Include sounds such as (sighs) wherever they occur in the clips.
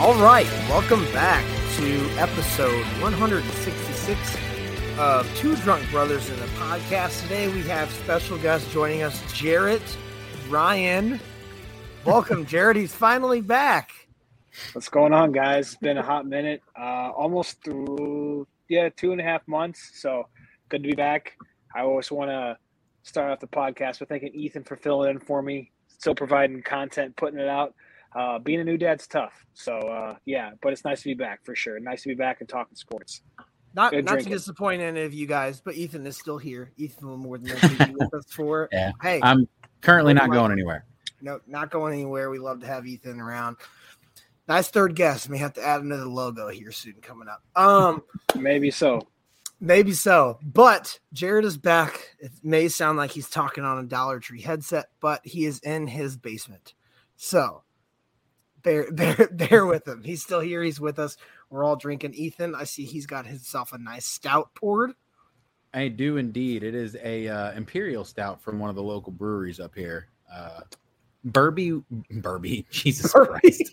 All right, welcome back to episode 166 of Two Drunk Brothers in the podcast. Today we have special guests joining us, Jarrett Ryan. Welcome, Jarrett. He's finally back. What's going on, guys? It's been a hot minute, uh, almost through, yeah, two and a half months. So good to be back. I always want to start off the podcast with thanking Ethan for filling in for me, still providing content, putting it out. Uh, being a new dad's tough. So uh, yeah, but it's nice to be back for sure. Nice to be back and talking sports. Not Good not to disappoint any of you guys, but Ethan is still here. Ethan will more than likely be with us (laughs) for. Yeah. Hey, I'm currently not going anywhere. no, not going anywhere. We love to have Ethan around. Nice third guest. May have to add another logo here soon coming up. Um, (laughs) Maybe so. maybe so. But Jared is back. It may sound like he's talking on a Dollar Tree headset, but he is in his basement. So bear bear bear with him. He's still here. He's with us. We're all drinking. Ethan, I see he's got himself a nice stout poured. I do indeed. It is a uh, imperial stout from one of the local breweries up here. Uh, Burby, Burby, (laughs) Jesus Christ,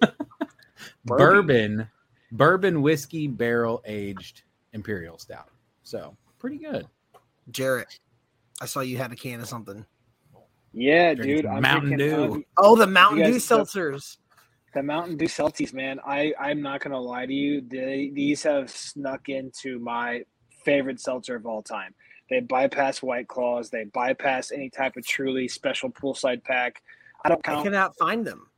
(laughs) (laughs) bourbon, bourbon whiskey barrel aged imperial stout. So pretty good. Jarrett, I saw you had a can of something. Yeah, Drinking dude. I'm Mountain Dew. uh, Oh, the Mountain Dew guys- the- seltzers. The Mountain Dew Celtics, man. I I'm not gonna lie to you. They, these have snuck into my favorite seltzer of all time. They bypass White Claws. They bypass any type of truly special poolside pack. I don't count. I cannot find them.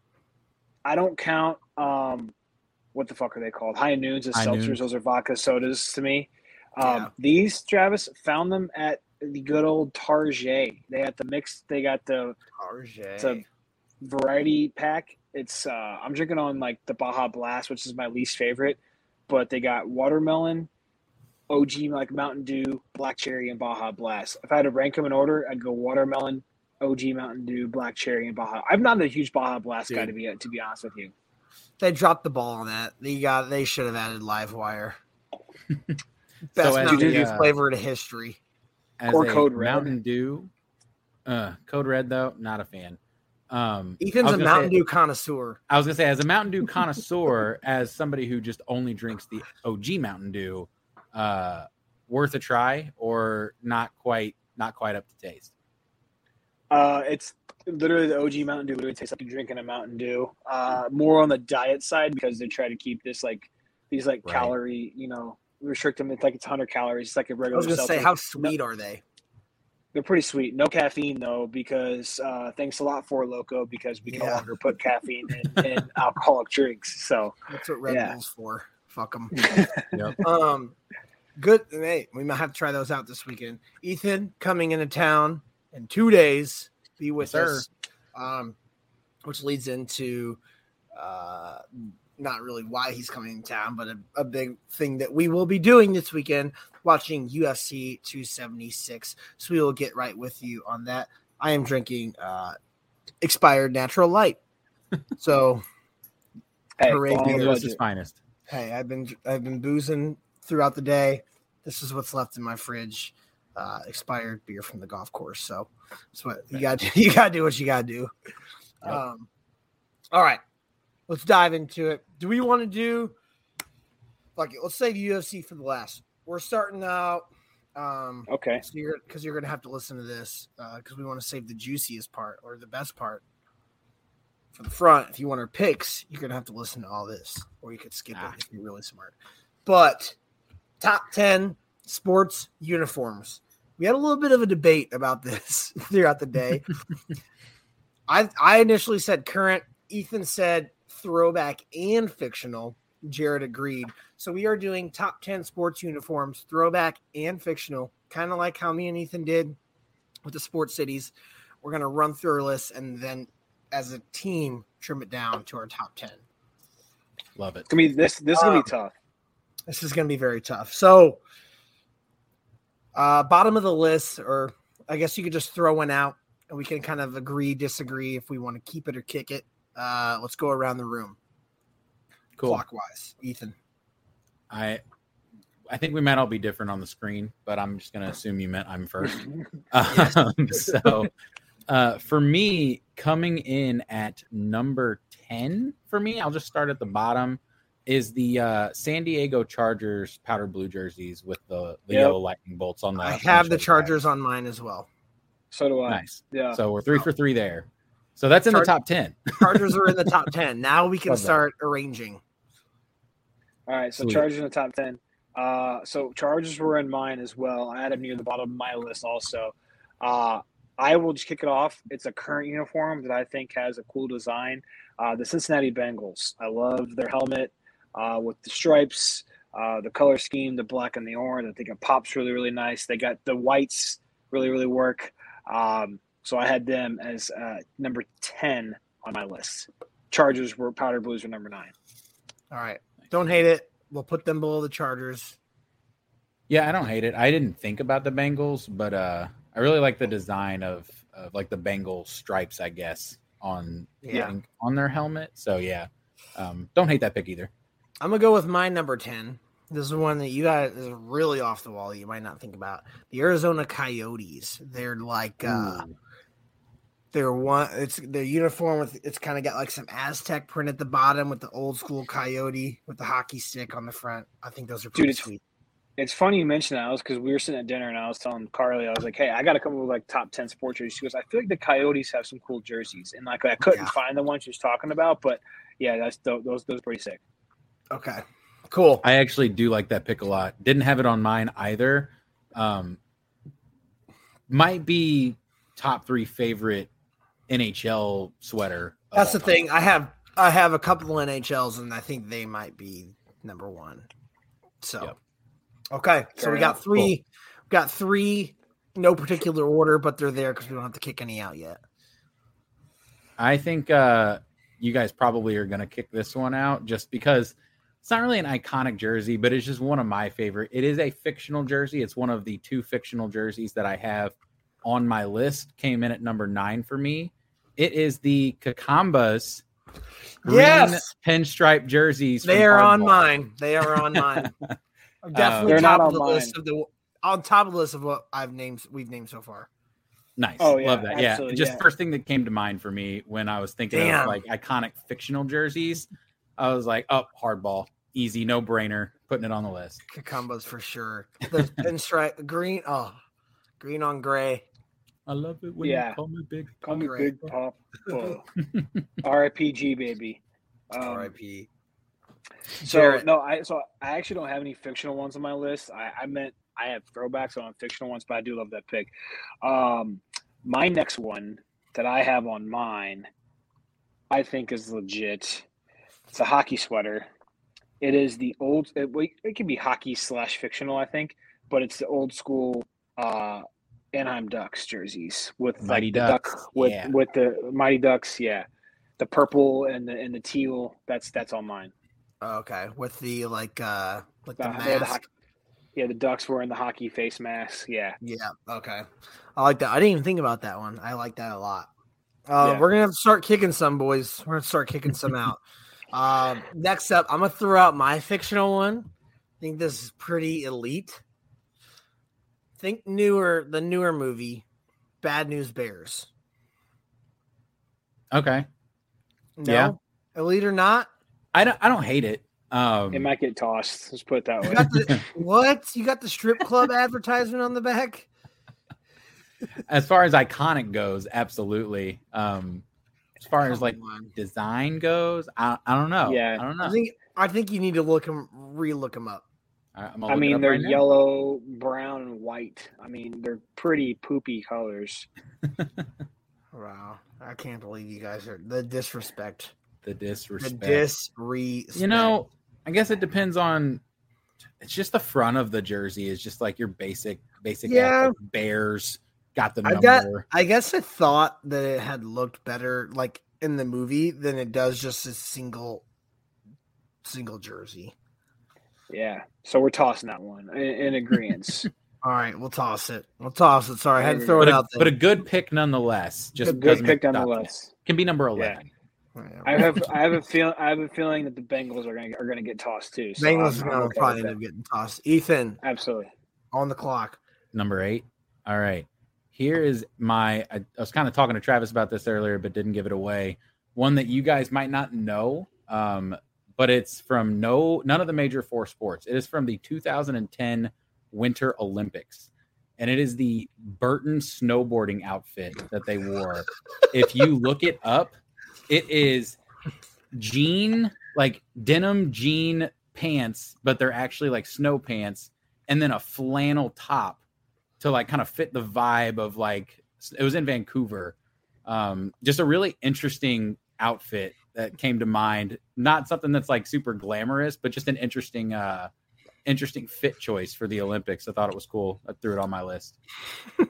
I don't count. Um, what the fuck are they called? High noons as High seltzers. Noons. Those are vodka sodas to me. Um, Yeah. These Travis found them at the good old Target. They had the mix. They got the it's a variety pack. It's uh, I'm drinking on like the Baja Blast, which is my least favorite, but they got watermelon, OG like Mountain Dew, black cherry, and Baja Blast. If I had to rank them in order, I'd go watermelon, OG Mountain Dew, black cherry, and Baja. I'm not a huge Baja Blast guy to be to be honest with you. They dropped the ball on that. They got. They should have added live wire. (laughs) Best as Mountain Dew uh, flavor to history. Or Code Red. Mountain Dew, uh, Code Red though, not a fan. Um, Ethan's a Mountain say- Dew connoisseur. I was gonna say, as a Mountain Dew connoisseur, (laughs) as somebody who just only drinks the OG Mountain Dew, uh, worth a try or not quite, not quite up to taste. Uh, it's literally the OG Mountain Dew. Literally tastes like you're drinking a Mountain Dew. Uh, more on the diet side because they try to keep this like these like Right. calorie, you know, restrict them. It's like it's 100 calories. It's like a I regular. I was gonna say, how sweet are they? They're pretty sweet. No caffeine though, because uh, thanks a lot Four Loko because we can no longer put caffeine in, in (laughs) alcoholic drinks. So That's what Red Yeah. Bull's for. Fuck them. (laughs) Yep. Um, good. Hey, we might have to try those out this weekend. Ethan coming into town in two days. Be with Yes, us. Um, which leads into uh, not really why he's coming to town, but a, a, big thing that we will be doing this weekend, watching UFC 276. So we will get right with you on that. I am drinking uh, expired natural light. (laughs) So, hey, his finest. Hey, I've been I've been boozing throughout the day. This is what's left in my fridge. Uh, expired beer from the golf course. So that's what you got. (laughs) You got to do what you got to do. Yep. Um, all right, let's dive into it. Do we want to do like let's save the UFC for the last? We're starting out. Um, okay. So you're because you're gonna have to listen to this because uh, we want to save the juiciest part or the best part for the front. If you want our picks, you're gonna have to listen to all this, or you could skip ah. it if you're really smart. But top ten sports uniforms. We had a little bit of a debate about this (laughs) throughout the day. (laughs) I I initially said current. Ethan said throwback and fictional. Jared agreed. So we are doing top 10 sports uniforms, throwback and fictional, kind of like how me and Ethan did with the sports cities. We're going to run through our list and then as a team trim it down to our top 10. Love it. I mean, this this is going to be um, tough. This is going to be very tough. So uh bottom of the list or I guess you could just throw one out and we can kind of agree disagree if we want to keep it or kick it. Uh let's go around the room. Cool. Clockwise. Ethan. I I think we might all be different on the screen, but I'm just going to assume you meant I'm first. (laughs) (laughs) um, so, uh, for me, coming in at number 10 for me, I'll just start at the bottom, is the uh, San Diego Chargers powder blue jerseys with the, the yep. yellow lightning bolts on the. I have the Chargers on mine as well. So do I. Nice. Yeah. So we're three for three there. So that's in Char- the top 10. (laughs) Chargers are in the top 10. Now we can Love start that. arranging. All right, so Sweet. Chargers in the top ten. Uh, so Chargers were in mine as well. I had them near the bottom of my list also. Uh, I will just kick it off. It's a current uniform that I think has a cool design. Uh, the Cincinnati Bengals. I love their helmet uh, with the stripes, uh, the color scheme, the black and the orange. I think it pops really, really nice. They got the whites really, really work. Um, so I had them as uh, number 10 on my list. Chargers were powder blues were number nine. All right. Don't hate it. We'll put them below the Chargers. Yeah, I don't hate it. I didn't think about the Bengals, but uh, I really like the design of, of like the Bengal stripes, I guess, on yeah. on their helmet. So yeah, um, don't hate that pick either. I'm gonna go with my number ten. This is one that you guys is really off the wall. You might not think about the Arizona Coyotes. They're like uh, they're one. It's their uniform with it's kind of got like some Aztec print at the bottom with the old school coyote with the hockey stick on the front. I think those are pretty Dude, it's, sweet. It's funny you mentioned that. was because we were sitting at dinner and I was telling Carly, I was like, "Hey, I got to come up with like top ten sports jerseys." She goes, "I feel like the Coyotes have some cool jerseys," and like I couldn't yeah. find the one she was talking about, but yeah, that's those those pretty sick. Okay, cool. I actually do like that pick a lot. Didn't have it on mine either. Um, might be top three favorite NHL sweater. That's the thing. I have I have a couple NHLs, and I think they might be number one. So, yep. okay, so Fair we got three. Cool. Got three, no particular order, but they're there because we don't have to kick any out yet. I think uh, you guys probably are going to kick this one out just because it's not really an iconic jersey, but it's just one of my favorite. It is a fictional jersey. It's one of the two fictional jerseys that I have on my list. Came in at number nine for me. It is the Kekambas yes. pinstripe jerseys. They are on mine. They are on mine. (laughs) I'm definitely uh, top of the mine. list of the on top of the list of what I've named we've named so far. Nice. Oh, yeah, Love that. Yeah. Just yeah. first thing that came to mind for me when I was thinking Damn. of like iconic fictional jerseys. I was like, oh, hardball. Easy, no brainer. Putting it on the list. Kekambas for sure. The (laughs) pinstripe green. Oh, green on gray. I love it when yeah. you call me Big Call me Big Pop. (laughs) RIPG baby. Um, RIP. So Jared. no, I so I actually don't have any fictional ones on my list. I, I meant I have throwbacks on fictional ones, but I do love that pick. Um, my next one that I have on mine, I think is legit. It's a hockey sweater. It is the old. It, it can be hockey slash fictional, I think, but it's the old school uh, Anaheim Ducks jerseys with Mighty like Ducks duck, with yeah. with the Mighty Ducks, yeah, the purple and the and the teal. That's that's on mine. Okay, with the like uh like the, The- mask. the hockey- yeah, the Ducks were in the hockey face masks. Yeah. Yeah. Okay. I like that. I didn't even think about that one. I like that a lot. Uh, Yeah. We're gonna have to start kicking some boys. We're gonna start kicking some out. Um, next up, I'm gonna throw out my fictional one. I think this is pretty elite. Think newer, the newer movie, Bad News Bears. Okay. No, Yeah. elite or not? I don't. I don't hate it. Um, It might get tossed. Let's put it that You way. got the (laughs) what? You got the strip club (laughs) advertisement on the back. as far as iconic goes, absolutely. Um, as far as like on. design goes, I, I don't know. Yeah. I don't know. I think I think you need to look them, re-look them up. I, I'm I mean, they're right yellow, brown, and white. I mean, they're pretty poopy colors. (laughs) Wow, I can't believe you guys are the disrespect. The disrespect. The disrespect. disrespect. you know, I guess it depends on. It's just the front of the jersey is just like your basic, basic Yeah. ass, Bears got the I number. got. I guess I thought that it had looked better, like in the movie, than it does just a single, single jersey. Yeah. So we're tossing that one in, in agreement. (laughs) All right, we'll toss it. We'll toss it. Sorry, I had to throw but, it a, out there. but a good pick nonetheless. Just a Good doesn't pick make the top nonetheless. 10. Can be number eleven. I have I have a feel I have a feeling that the Bengals are gonna are gonna get tossed too. So Bengals I'm- are gonna okay probably end up getting tossed. Ethan Absolutely. on the clock. Number eight. All right. Here is my. I, I was kind of talking to Travis about this earlier, but didn't give it away. One that you guys might not know, um, but it's from no none of the major four sports. It is from the 2010 Winter Olympics, and it is the Burton snowboarding outfit that they wore. if you look it up, it is jean like denim jean pants, but they're actually like snow pants, and then a flannel top to like kind of fit the vibe of like it was in Vancouver. Um, just a really interesting outfit that came to mind. Not something that's like super glamorous, but just an interesting, uh, interesting fit choice for the Olympics. I thought it was cool. I threw it on my list. (laughs)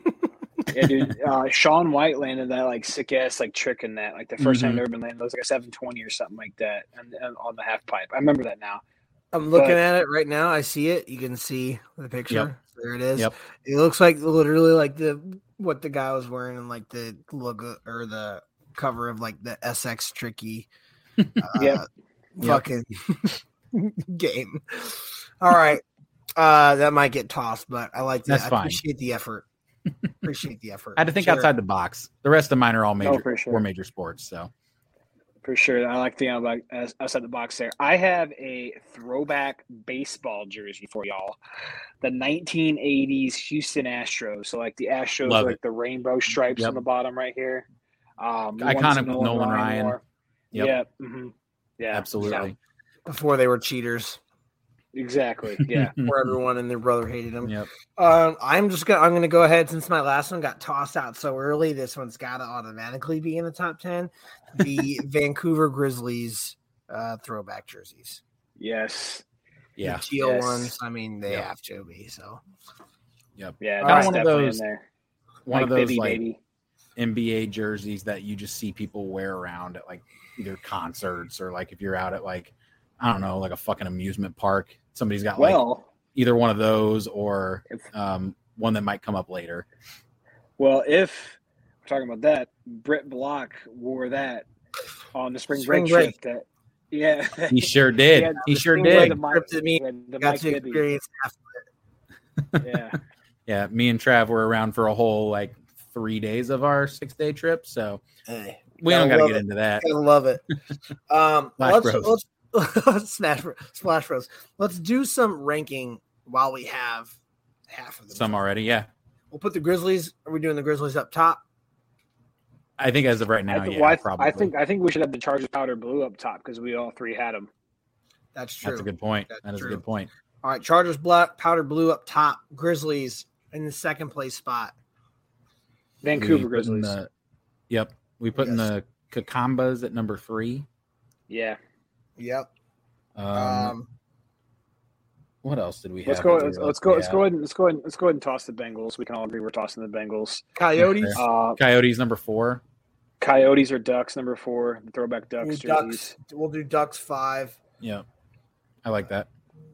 Yeah, dude. Uh, Shaun White landed that like sick ass like trick in that. Like the 1st time Mhm. it ever been landed, it was like a seven twenty or something like that, and, and on the half pipe. I remember that now. I'm looking But- at it right now. I see it. You can see the picture. Yep. There it is. Yep. It looks like literally like the what the guy was wearing and like the logo or the cover of like the SSX Tricky (laughs) uh, Yep. fucking (laughs) game. All right. Uh that might get tossed, but I like that. That's I fine. appreciate the effort. appreciate the effort. (laughs) I had to think Sure. outside the box. The rest of mine are all major, for sure. four major sports. So For sure. I like the like outside the box there. I have a throwback baseball jersey for y'all. The 1980s Houston Astros. So like the Astros, Love like it. the rainbow stripes Yep. on the bottom right here. Um, Iconic ones that with Nolan Ryan. wore. Yep. Yeah. mhm. Yeah. absolutely. before they were cheaters, Exactly. (laughs) Yeah. where everyone and their brother hated them. Yep. Um, I'm just gonna I'm gonna go ahead since my last one got tossed out so early. This one's got to automatically be in the top ten. The (laughs) Vancouver Grizzlies uh, throwback jerseys, yes. the Yeah. teal Yes. ones. I mean, they Yep. have to be. So Yep. Yeah. Kinda one of those- in there. One of those Bibby, like baby. NBA jerseys that you just see people wear around at like either concerts or like if you're out at like I don't know, like a fucking amusement park. Somebody's got like Well, either one of those or If- um, one that might come up later. well, if we're talking about that, Britt Block wore that on the spring, Spring break, trip. That yeah, He sure (laughs) did. had he sure did. of Mike- Scripted me. the got Mike to Bibby. experience half Yeah, (laughs) Yeah, me and Trav were around for a whole like three days of our six day trip, so Hey, we Gotta don't got to get it. into that. I love it. (laughs) Um, Splash let's, Bros. let's (laughs) smash Bros- splash bros. Let's do some ranking while we have half of them. Some already, yeah. We'll put the Grizzlies. Are we doing the Grizzlies up top? I think as of right now, I, th- yeah, well, I, th- probably. I think I think we should have the Chargers powder blue up top because we all three had them. That's true. that's a good point. That's That is true. a good point. All right, Chargers black, powder blue up top. Grizzlies in the second place spot. Vancouver We put in Grizzlies. The, yep, we put in the Kekambas at number three. yeah, Yep. Um, Um, what else did we let's go. that we Let's, were let's like, go. Let's go ahead. and- Let's go ahead. and- Let's go ahead and toss the Bengals. We can all agree we're tossing the Bengals. Coyotes. Uh, Coyotes number four. Coyotes or Ducks number four. The throwback We'll Ducks. Ducks. We'll do Ducks five. Yeah, I like that.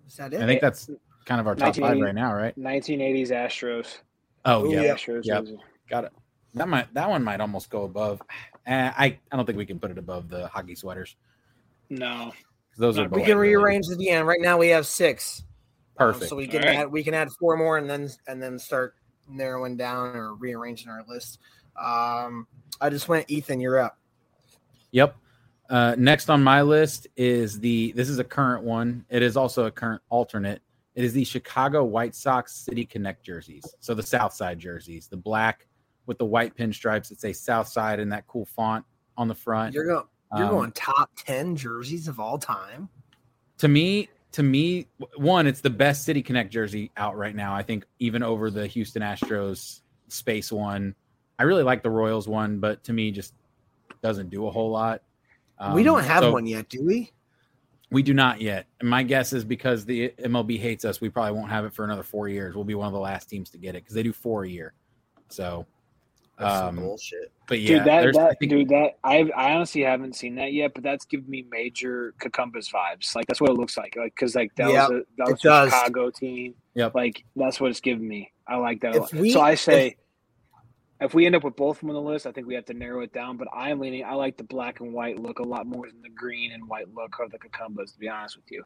Is that it? I think that's kind of our top five right now, right? 1980s Astros. Oh yeah, yeah. Astros. Yep. Got it. That might that one might almost go above. Eh, I I don't think we can put it above the hockey sweaters. No, those are. We can rearrange at the end. Right now we have six. Um, Perfect. so we can All right. add we can add four more and then and then start narrowing down or rearranging our list. Um, I just went Ethan. You're up. Yep. Uh, next on my list is the. This is a current one. It is also a current alternate. It is the Chicago White Sox City Connect jerseys. So the South Side jerseys, the black with the white pinstripes. that say South Side in that cool font on the front. You're going. You're Um, going top ten jerseys of all time. to me to me one it's the best city connect jersey out right now i think even over the houston astros space one i really like the royals one but to me just doesn't do a whole lot we Um, don't have so one yet, do we? we do not yet and my guess is because the mlb hates us we probably won't have it for another four years we'll be one of the last teams to get it because they do four a year so That's some um, bullshit. but yeah dude, that, I that think- dude, that I I honestly haven't seen that yet, but that's giving me major Cucumbers vibes. Like that's what it looks like. Like because like that Yep, was a, that was a does. Chicago team. Yep. Like that's what it's giving me. I like that. a lot. we- so I say. If we end up with both of them on the list, I think we have to narrow it down. But I'm leaning. I like the black and white look a lot more than the green and white look of the cucumbers. To be honest with you,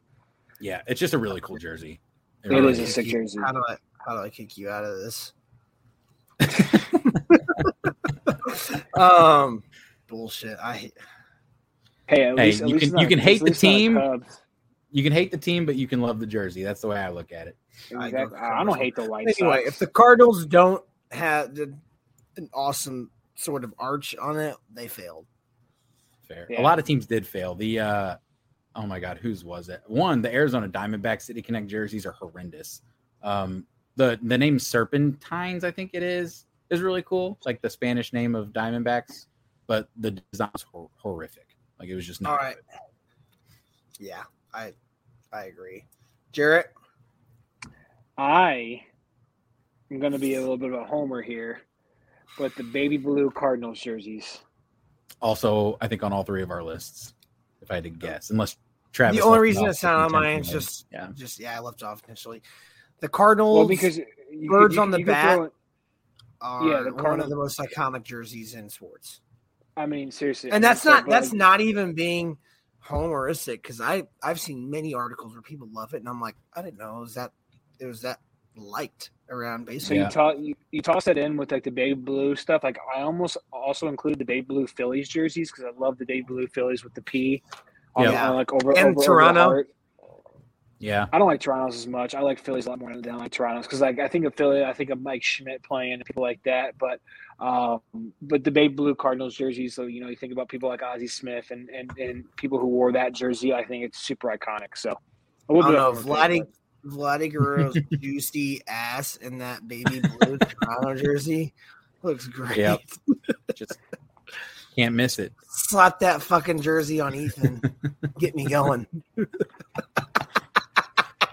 yeah it's just a really cool jersey It really is a sick jersey. How do I how do I kick you out of this? (laughs) um, bullshit. I Hey, at Hey, least, at you least can- not- you can hate the team, you can hate the team but you can love the jersey that's the way i look at it I Exactly. go I, I don't hate the white anyway, Sox. if the Cardinals don't have the, an awesome sort of arch on it, they failed. Fair. Yeah. A lot of teams did fail. The uh oh my god, whose was it? One, the Arizona Diamondback City Connect jerseys are horrendous. Um the the name Serpientes, I think it is, is really cool. It's like the Spanish name of Diamondbacks, but the design was hor- horrific. Like it was just not All right. Yeah, I I agree. Jarrett, I am going to be a little bit of a homer here, but the baby blue Cardinals jerseys. Also, I think on all three of our lists, if I had to guess, unless Travis. the only reason it's not on mine is just yeah. just yeah, I left off initially. The Cardinals Well, because you birds could- on the you could bat. Throw it- are yeah, the one of the most iconic jerseys in sports. I mean, seriously, And that's not but, that's not even being homeristic because I I've seen many articles where people love it and I'm like I didn't know it was that it was that liked around So baseball. Yeah. you toss you, you toss that in with like the baby blue stuff. Like I almost also include the baby blue Phillies jerseys because I love the baby blue Phillies with the P. On, Yeah. on, like over And over, over Toronto. heart. Yeah. I don't like Toronto's as much. I like Phillies a lot more than I like Toronto's because like I think of Philly, I think of Mike Schmidt playing and people like that. But um, but the baby blue Cardinals jersey, so you know you think about people like Ozzie Smith and and, and people who wore that jersey. I think it's super iconic. So a I little don't bit know of a Vladdy (laughs) Vladdy Guerrero's juicy ass in that baby blue (laughs) Toronto jersey looks great. Yep. (laughs) Just can't miss it. Slap that fucking jersey on Ethan. Get me going.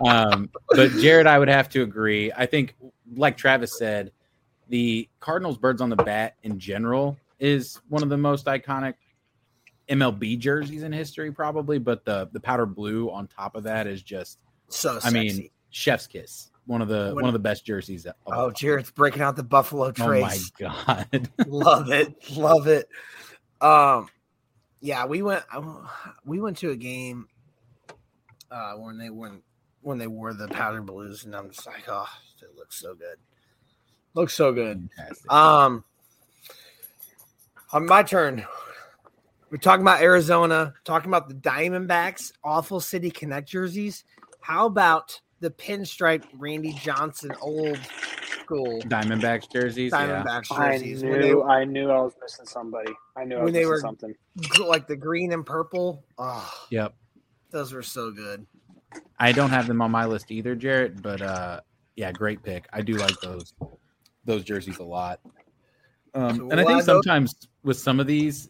Um, but Jared, I would have to agree. I think, like Travis said, the Cardinals birds on the bat in general is one of the most iconic MLB jerseys in history, probably. But the the powder blue on top of that is just, So I mean, chef's kiss. One of the When- one of the best jerseys. Oh. Jared's breaking out the Buffalo Trace. Oh my god! (laughs) love it love it um yeah we went we went to a game uh when they when when they wore the powder blues and i'm just like oh it looks so good looks so good Fantastic. um on my turn we're talking about arizona talking about the diamondbacks awful city connect jerseys how about the pinstripe randy johnson old school Diamondbacks jerseys. Yeah. diamondbacks I knew when they I knew I was missing somebody. I knew I when was they missing were- something. like the green and purple. Oh, Yep. those were so good. I don't have them on my list either, Jarrett. But uh, yeah, great pick. I do like those those jerseys a lot. Um, and I think sometimes with some of these,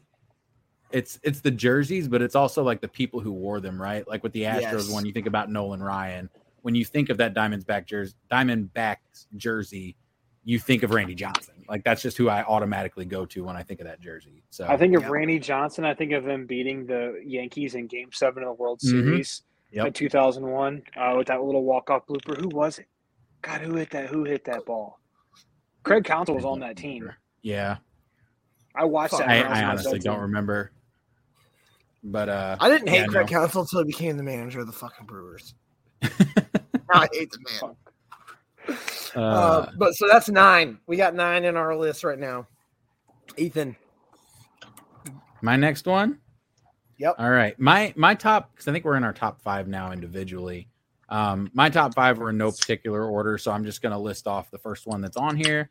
it's it's the jerseys, but it's also like the people who wore them, right? Like with the Astros Yes. one, you think about Nolan Ryan. When you think of that Diamondback jersey, Diamondbacks jersey, you think of Randy Johnson. Like that's just who I automatically go to when I think of that jersey. So I think of Yeah. Randy Johnson. I think of him beating the Yankees in Game Seven of the World Mhm. Series. Yep. 2001 uh, with that little walk off blooper. Who was it? God, who hit that? Who hit that ball? Craig Counsell was on that team. Yeah. I watched that. I, I honestly don't remember. But uh I didn't hate yeah, Craig no. Counsell until he became the manager of the fucking Brewers. (laughs) now I hate the man. Uh, Uh, but so that's nine. We got nine in our list right now. Ethan. my next one. Yep. All right. My my top because I think we're in our top five now individually. Um, my top five were in no particular order, so I'm just gonna list off the first one that's on here.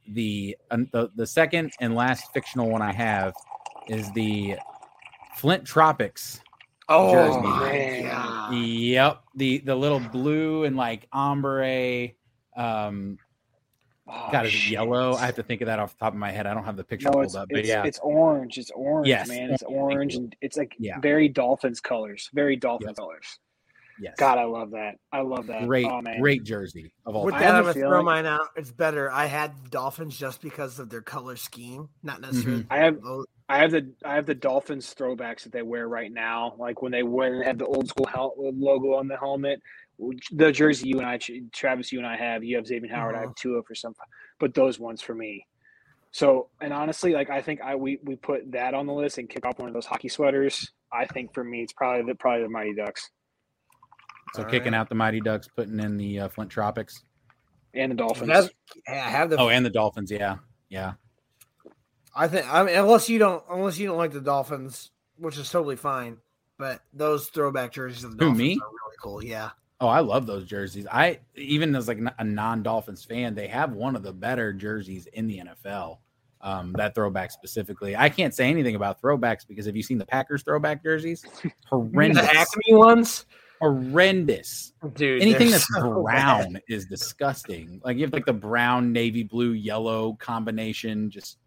the um, the, the second and last fictional one I have is the Flint Tropics. Oh, my Yep, the the little blue and like ombre. Um, God, is it yellow? I have to think of that off the top of my head. I don't have the picture No, pulled up, but it's, yeah, it's orange. It's orange, Yes, man. It's orange, thank orange, you. and it's like Yeah. very Dolphins colors. Very Dolphins colors. Yes, God, I love that. I love that. great, oh, great jersey of all With time. that, I'm gonna throw mine out. It's better. I had Dolphins just because of their color scheme, not mm-hmm. necessarily. I have I have the I have the Dolphins throwbacks that they wear right now, like when they when they have the old school hel- logo on the helmet. The jersey you and I, Travis, you and I have. You have Xavier Howard. I have uh-huh. Tua for some, but those ones for me. So and honestly, like I think I we we put that on the list and kick off one of those hockey sweaters. I think for me, it's probably the probably the Mighty Ducks So kicking out the Mighty Ducks, putting in the uh, Flint Tropics. and the Dolphins. That's- I have the. Oh, and the Dolphins. Yeah, yeah. I think. I mean, unless you don't, unless you don't like the Dolphins, which is totally fine. But those throwback jerseys of the Who, Dolphins me? are really cool. Yeah. Oh, I love those jerseys. I even as like a non-Dolphins fan, they have one of the better jerseys in the NFL. Um, that throwback specifically. I can't say anything about throwbacks because have you seen the Packers throwback jerseys? (laughs) Horrendous. The Acme ones, horrendous. dude. Anything that's so brown bad. is disgusting. Like you have like the brown, navy blue, yellow combination. Just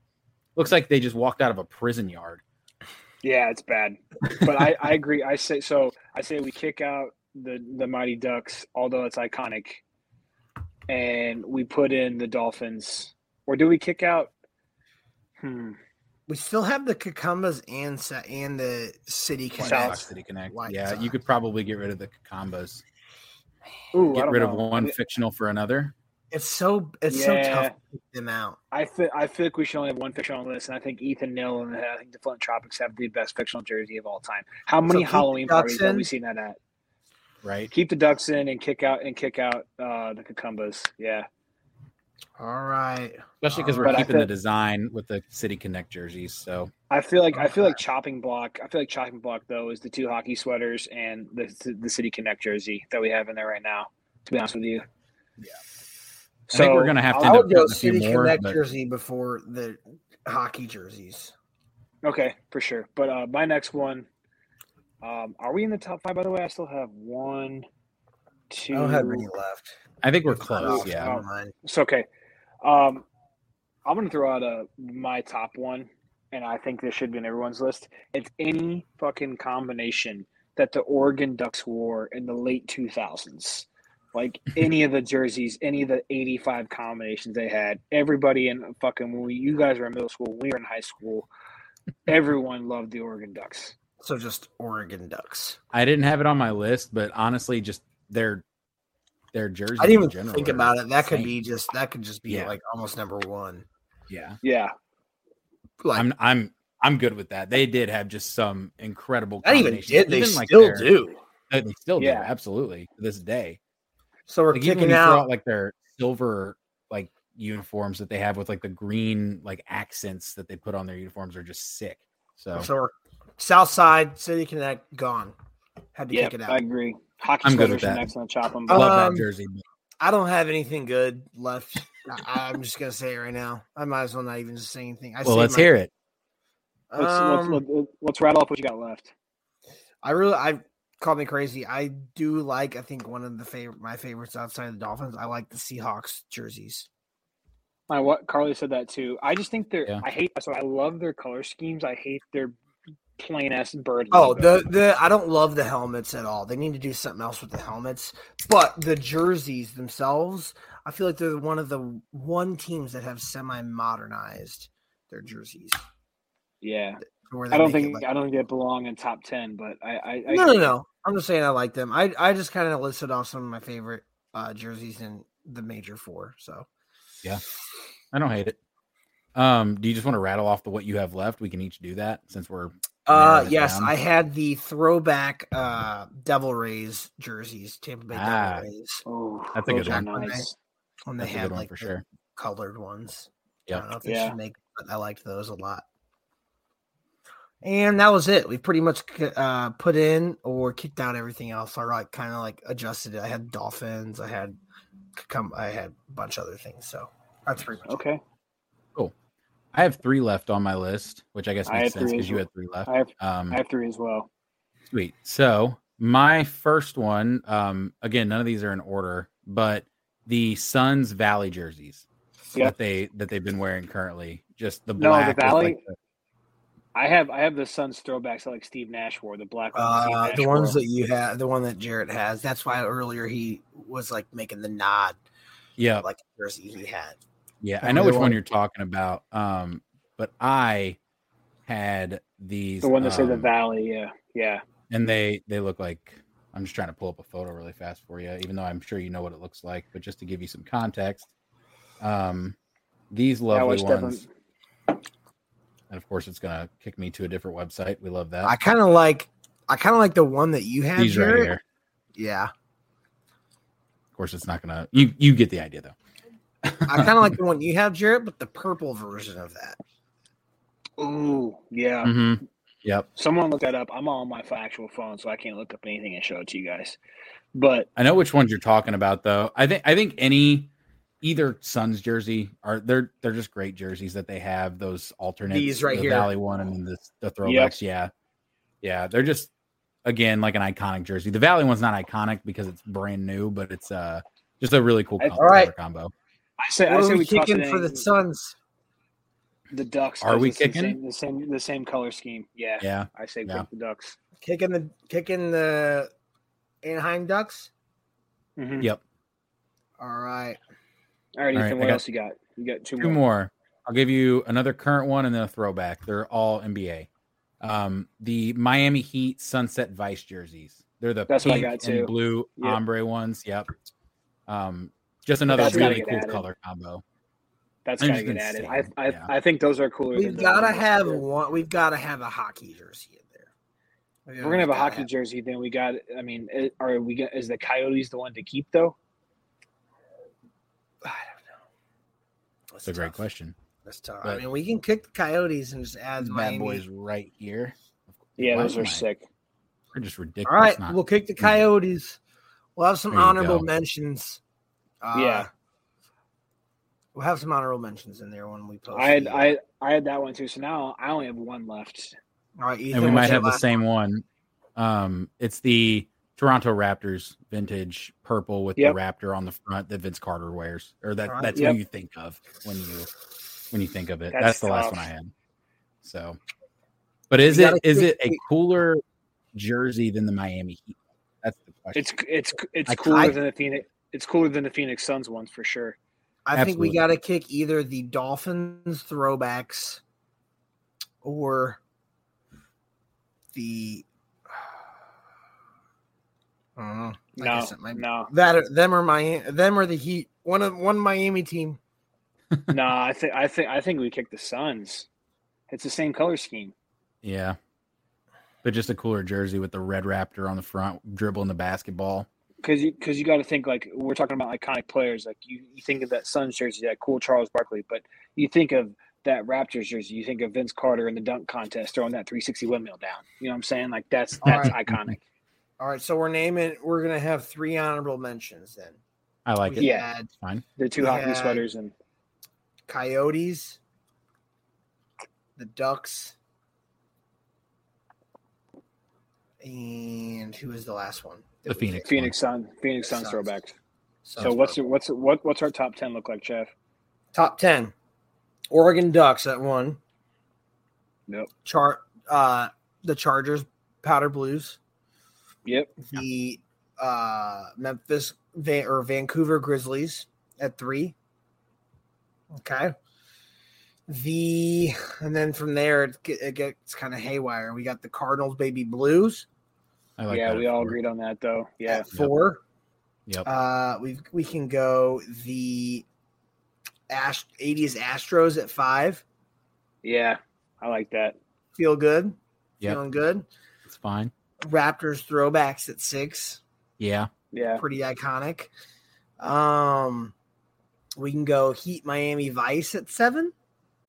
looks like they just walked out of a prison yard. Yeah, it's bad. But I, I agree. I say so. I say we kick out the the Mighty Ducks, although it's iconic, and we put in the Dolphins. Or do we kick out? Hmm. We still have the Kekambas and Sa- and the City White Connect. Sox City Connect. White yeah, you could probably get rid of the combos. Ooh, Get don't rid of one I- fictional for another. It's so it's so tough to pick them out. I feel I feel like we should only have one fictional on the list, and I think Ethan Nill and I think the Flint Tropics have the best fictional jersey of all time. How many keep the Halloween Ducks parties have we seen that at? Right. Keep the Ducks in and kick out and kick out uh, the Kekambas. Yeah. All right. Especially because we're I keeping the design with the City Connect jerseys. So I feel like I feel like chopping block. I feel like chopping block though is the two hockey sweaters and the the City Connect jersey that we have in there right now. To be honest with you, yeah. I think we're gonna have to I end up would go putting a few City more. Connect but- jersey before the hockey jerseys. Okay, for sure. But uh, my next one, um, are we in the top five? By the way, I still have one, two. I don't have any left. I think we're If close. I'll Yeah. throw mine. It's okay. Um, I'm gonna throw out a my top one, and I think this should be in everyone's list. It's any fucking combination that the Oregon Ducks wore in the late 2000s. Like (laughs) any of the jerseys, any of the 85 combinations they had, everybody in fucking when we, you guys were in middle school, we were in high school, everyone loved the Oregon Ducks. So just Oregon Ducks. I didn't have it on my list, but honestly, just their their jersey. I didn't even general think about it. That could be just that could just be Yeah. like almost number one. Yeah. Yeah. Like I'm I'm I'm good with that. They did have just some incredible. Not even combinations. did, they Even, like, still their- do. They they still Yeah. do absolutely to this day. So we're Like, kicking out. out like their silver like uniforms that they have with like the green like accents that they put on their uniforms are just sick. So So we're South Side City Connect gone. Had to Yeah, kick it out. I agree. Hockey I'm good with are that. next on chop them. I love Um, that jersey. I don't have anything good left. I, I'm just gonna say it right now. I might as well not even say anything. I Well, let's my- hear it. Let's, Um, let's, let's, let's rattle off what you got left. I really, I call me crazy. I do like. I think one of the favorite, my favorites outside of the Dolphins. I like the Seahawks jerseys. I what Carly said that too. I just think they're. Yeah. I hate. So I love their color schemes. I hate their plain ass bird. Oh, logo. the the I don't love the helmets at all. They need to do something else with the helmets. But the jerseys themselves, I feel like they're one of the one teams that have semi modernized their jerseys. yeah. I don't think like- I don't think they belong in top ten, but I. I, I no, no, no. I'm just saying I like them. I I just kind of listed off some of my favorite uh, jerseys in the major four. So Yeah. I don't hate it. Um, do you just want to rattle off the what you have left? We can each do that since we're Uh yes, down. I had the throwback uh Devil Rays jerseys, Tampa Bay Ah, Devil Rays. Oh, That's a good those are. When they, Nice. when they That's had like for sure. colored ones. I Yep. don't know if they Yeah. should make, but I liked those a lot. And that was it. We pretty much uh, put in or kicked out everything else. I like kind of like adjusted it. I had dolphins. I had come. I had a bunch of other things. So that's pretty much. Okay. Cool. I have three left on my list, which I guess makes had sense because you had three left. I have Um, I have three as well. Sweet. So my first one, um, again, none of these are in order, but the Suns Valley jerseys Yeah. that they that they've been wearing currently, just the black. No, the Valley- like, the- I have I have the Suns throwbacks that like Steve Nash wore, the black ones. Steve Uh, Nash the ones wore. that you have, the one that Jarrett has. That's why earlier he was like making the nod, yeah, like the jersey he had. Yeah. I know which one one- you're talking about. Um, but I had these. the one that said the um, Valley. Yeah, yeah. and they they look like I'm just trying to pull up a photo really fast for you, even though I'm sure you know what it looks like. But just to give you some context, um, these lovely ones, definitely- and of course, it's gonna kick me to a different website. We love that. I kind of like, I kind of like the one that you had. these right here. Yeah, Of course, it's not gonna. You you get the idea though. I kind of like the one you have, Jarrett, but the purple version of that. Ooh, yeah. Mm-hmm. Yep. Someone look that up. I'm on my actual phone, so I can't look up anything and show it to you guys. But I know which ones you're talking about though. I think I think any either Suns jersey are they're they're just great jerseys that they have those alternate These right the here. Valley one and then the, the throwbacks. Yeah, yeah, they're just again like an iconic jersey. The Valley one's not iconic because it's brand new, but it's uh just a really cool color, All right. combo. I say I say are we we toss kicking for the Suns? the Ducks. Are we it's the kicking? same, the same the same color scheme? Yeah, Yeah, I say Yeah. pick the Ducks. Kicking the kicking the Anaheim Ducks. Mhm. yep. All right. All right, All right, Ethan. I what got else you got? You got two, Two more. more. I'll give you another current one and then a throwback. They're all NBA. Um, the Miami Heat Sunset Vice jerseys. They're the That's I pink got, too. and blue Yep. ombre ones. Yep. Um, just another That's really cool added. color combo. That's They're gotta get added. I. I, Yeah. I think those are cooler. We've got to have that- one. We've got to have a hockey jersey in there. If we're gonna have a hockey jersey. Then we got. I mean, are we? Get, is the Coyotes the one to keep though? I don't know. That's a great question. That's tough. But- I mean, we can kick the Coyotes and just add These bad Miami. boys right here. Yeah, Why those are I- sick. They're just ridiculous. All right, not- we'll kick the Coyotes. We'll have some There honorable go. mentions. Uh, Yeah. we'll have some honorable mentions in there when we post. I had the- I I had that one too. So now I only have one left. All right, Ethan, and we might have the last same one. Um, it's the Toronto Raptors vintage purple with Yep. the raptor on the front that Vince Carter wears, or that All right. that's Yep. who you think of when you when you think of it. That's That's, the last one I had. So, but is it is it gotta is kick it a cooler jersey than the Miami Heat? That's the question. It's it's it's I- cooler I- than the Phoenix. It's cooler than the Phoenix Suns ones for sure. I think we got to kick either the Dolphins throwbacks or the. (sighs) I don't know. I No, might- no. That or, them or my them or the Heat. One of one Miami team. (laughs) no, I think I think I think we kick the Suns. It's the same color scheme. Yeah. But just a cooler jersey with the red raptor on the front, dribbling the basketball. Because you because you got to think like we're talking about iconic players. Like you, you think of that Suns jersey, that cool Charles Barkley, but you think of that Raptors jersey, you think of Vince Carter in the dunk contest throwing that 360 windmill down. You know what I'm saying? Like that's that's right. iconic. All right, so we're naming. We're gonna have three honorable mentions then. I like We it. Yeah. had Fine. The two We hockey had- sweaters and Coyotes, the Ducks, and who was the last one? that The we Phoenix picked? Phoenix Sun Phoenix Sun Suns. throwbacks. Suns So what's throwback. what's what what's our top ten look like, Jeff? top ten? Oregon Ducks at one. Yep. Chart uh the Chargers powder blues. Yep. The uh Memphis Va- or Vancouver Grizzlies at three. Okay. The and then from there it, it gets kind of haywire. We got the Cardinals baby blues I like yeah, that we all four. agreed on that though. Yeah. at four. Yep. Uh, we we can go the Ash 80s Astros at five. Yeah. I like that. Feel good. Yep. Feeling good. It's fine. Raptors throwbacks at six. Yeah. Yeah. Pretty iconic. Um, we can go Heat Miami Vice at seven.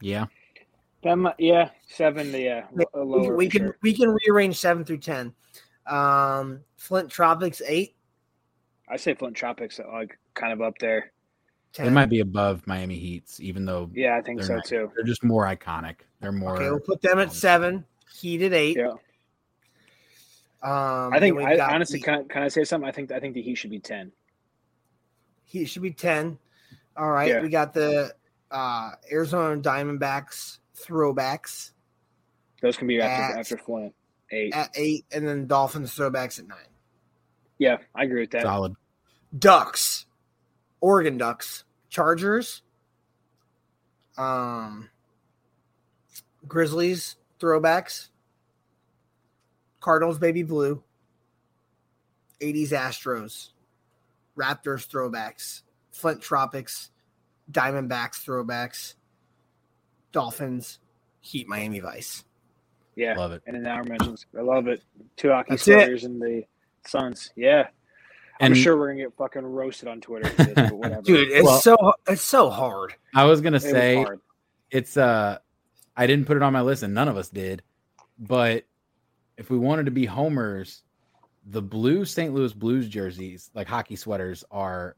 Yeah. That might, yeah, seven. Yeah, We, lower. we can sure. we can rearrange seven through ten. Um, Flint Tropics eight. I say Flint Tropics like kind of up there. They might be above Miami Heats, even though Yeah, I think so not- too. They're just more iconic. They're more. Okay, we'll put them at seven. Heat at eight. Yeah, Um, I think. I honestly, the- can I, can I say something? I think I think the Heat should be ten. He should be 10. All right. Yeah. We got the uh, Arizona Diamondbacks throwbacks Those can be after At- after Flint eight. at eight, and then Dolphins throwbacks at nine. yeah, I agree with that. solid. Ducks, Oregon Ducks, Chargers, um, Grizzlies throwbacks, Cardinals baby blue, 80s Astros, Raptors throwbacks, Flint Tropics, Diamondbacks throwbacks, Dolphins, Heat Miami Vice. Yeah, Love it. And then our mentions. I love it. Two hockey That's it. sweaters and the Suns. Yeah. I'm And- sure we're gonna get fucking roasted on Twitter this, but (laughs) whatever. Dude, it's Well- so it's so hard. I was gonna It say hard. it's uh I didn't put it on my list and none of us did. But if we wanted to be homers, the blue St. Louis Blues jerseys, like hockey sweaters, are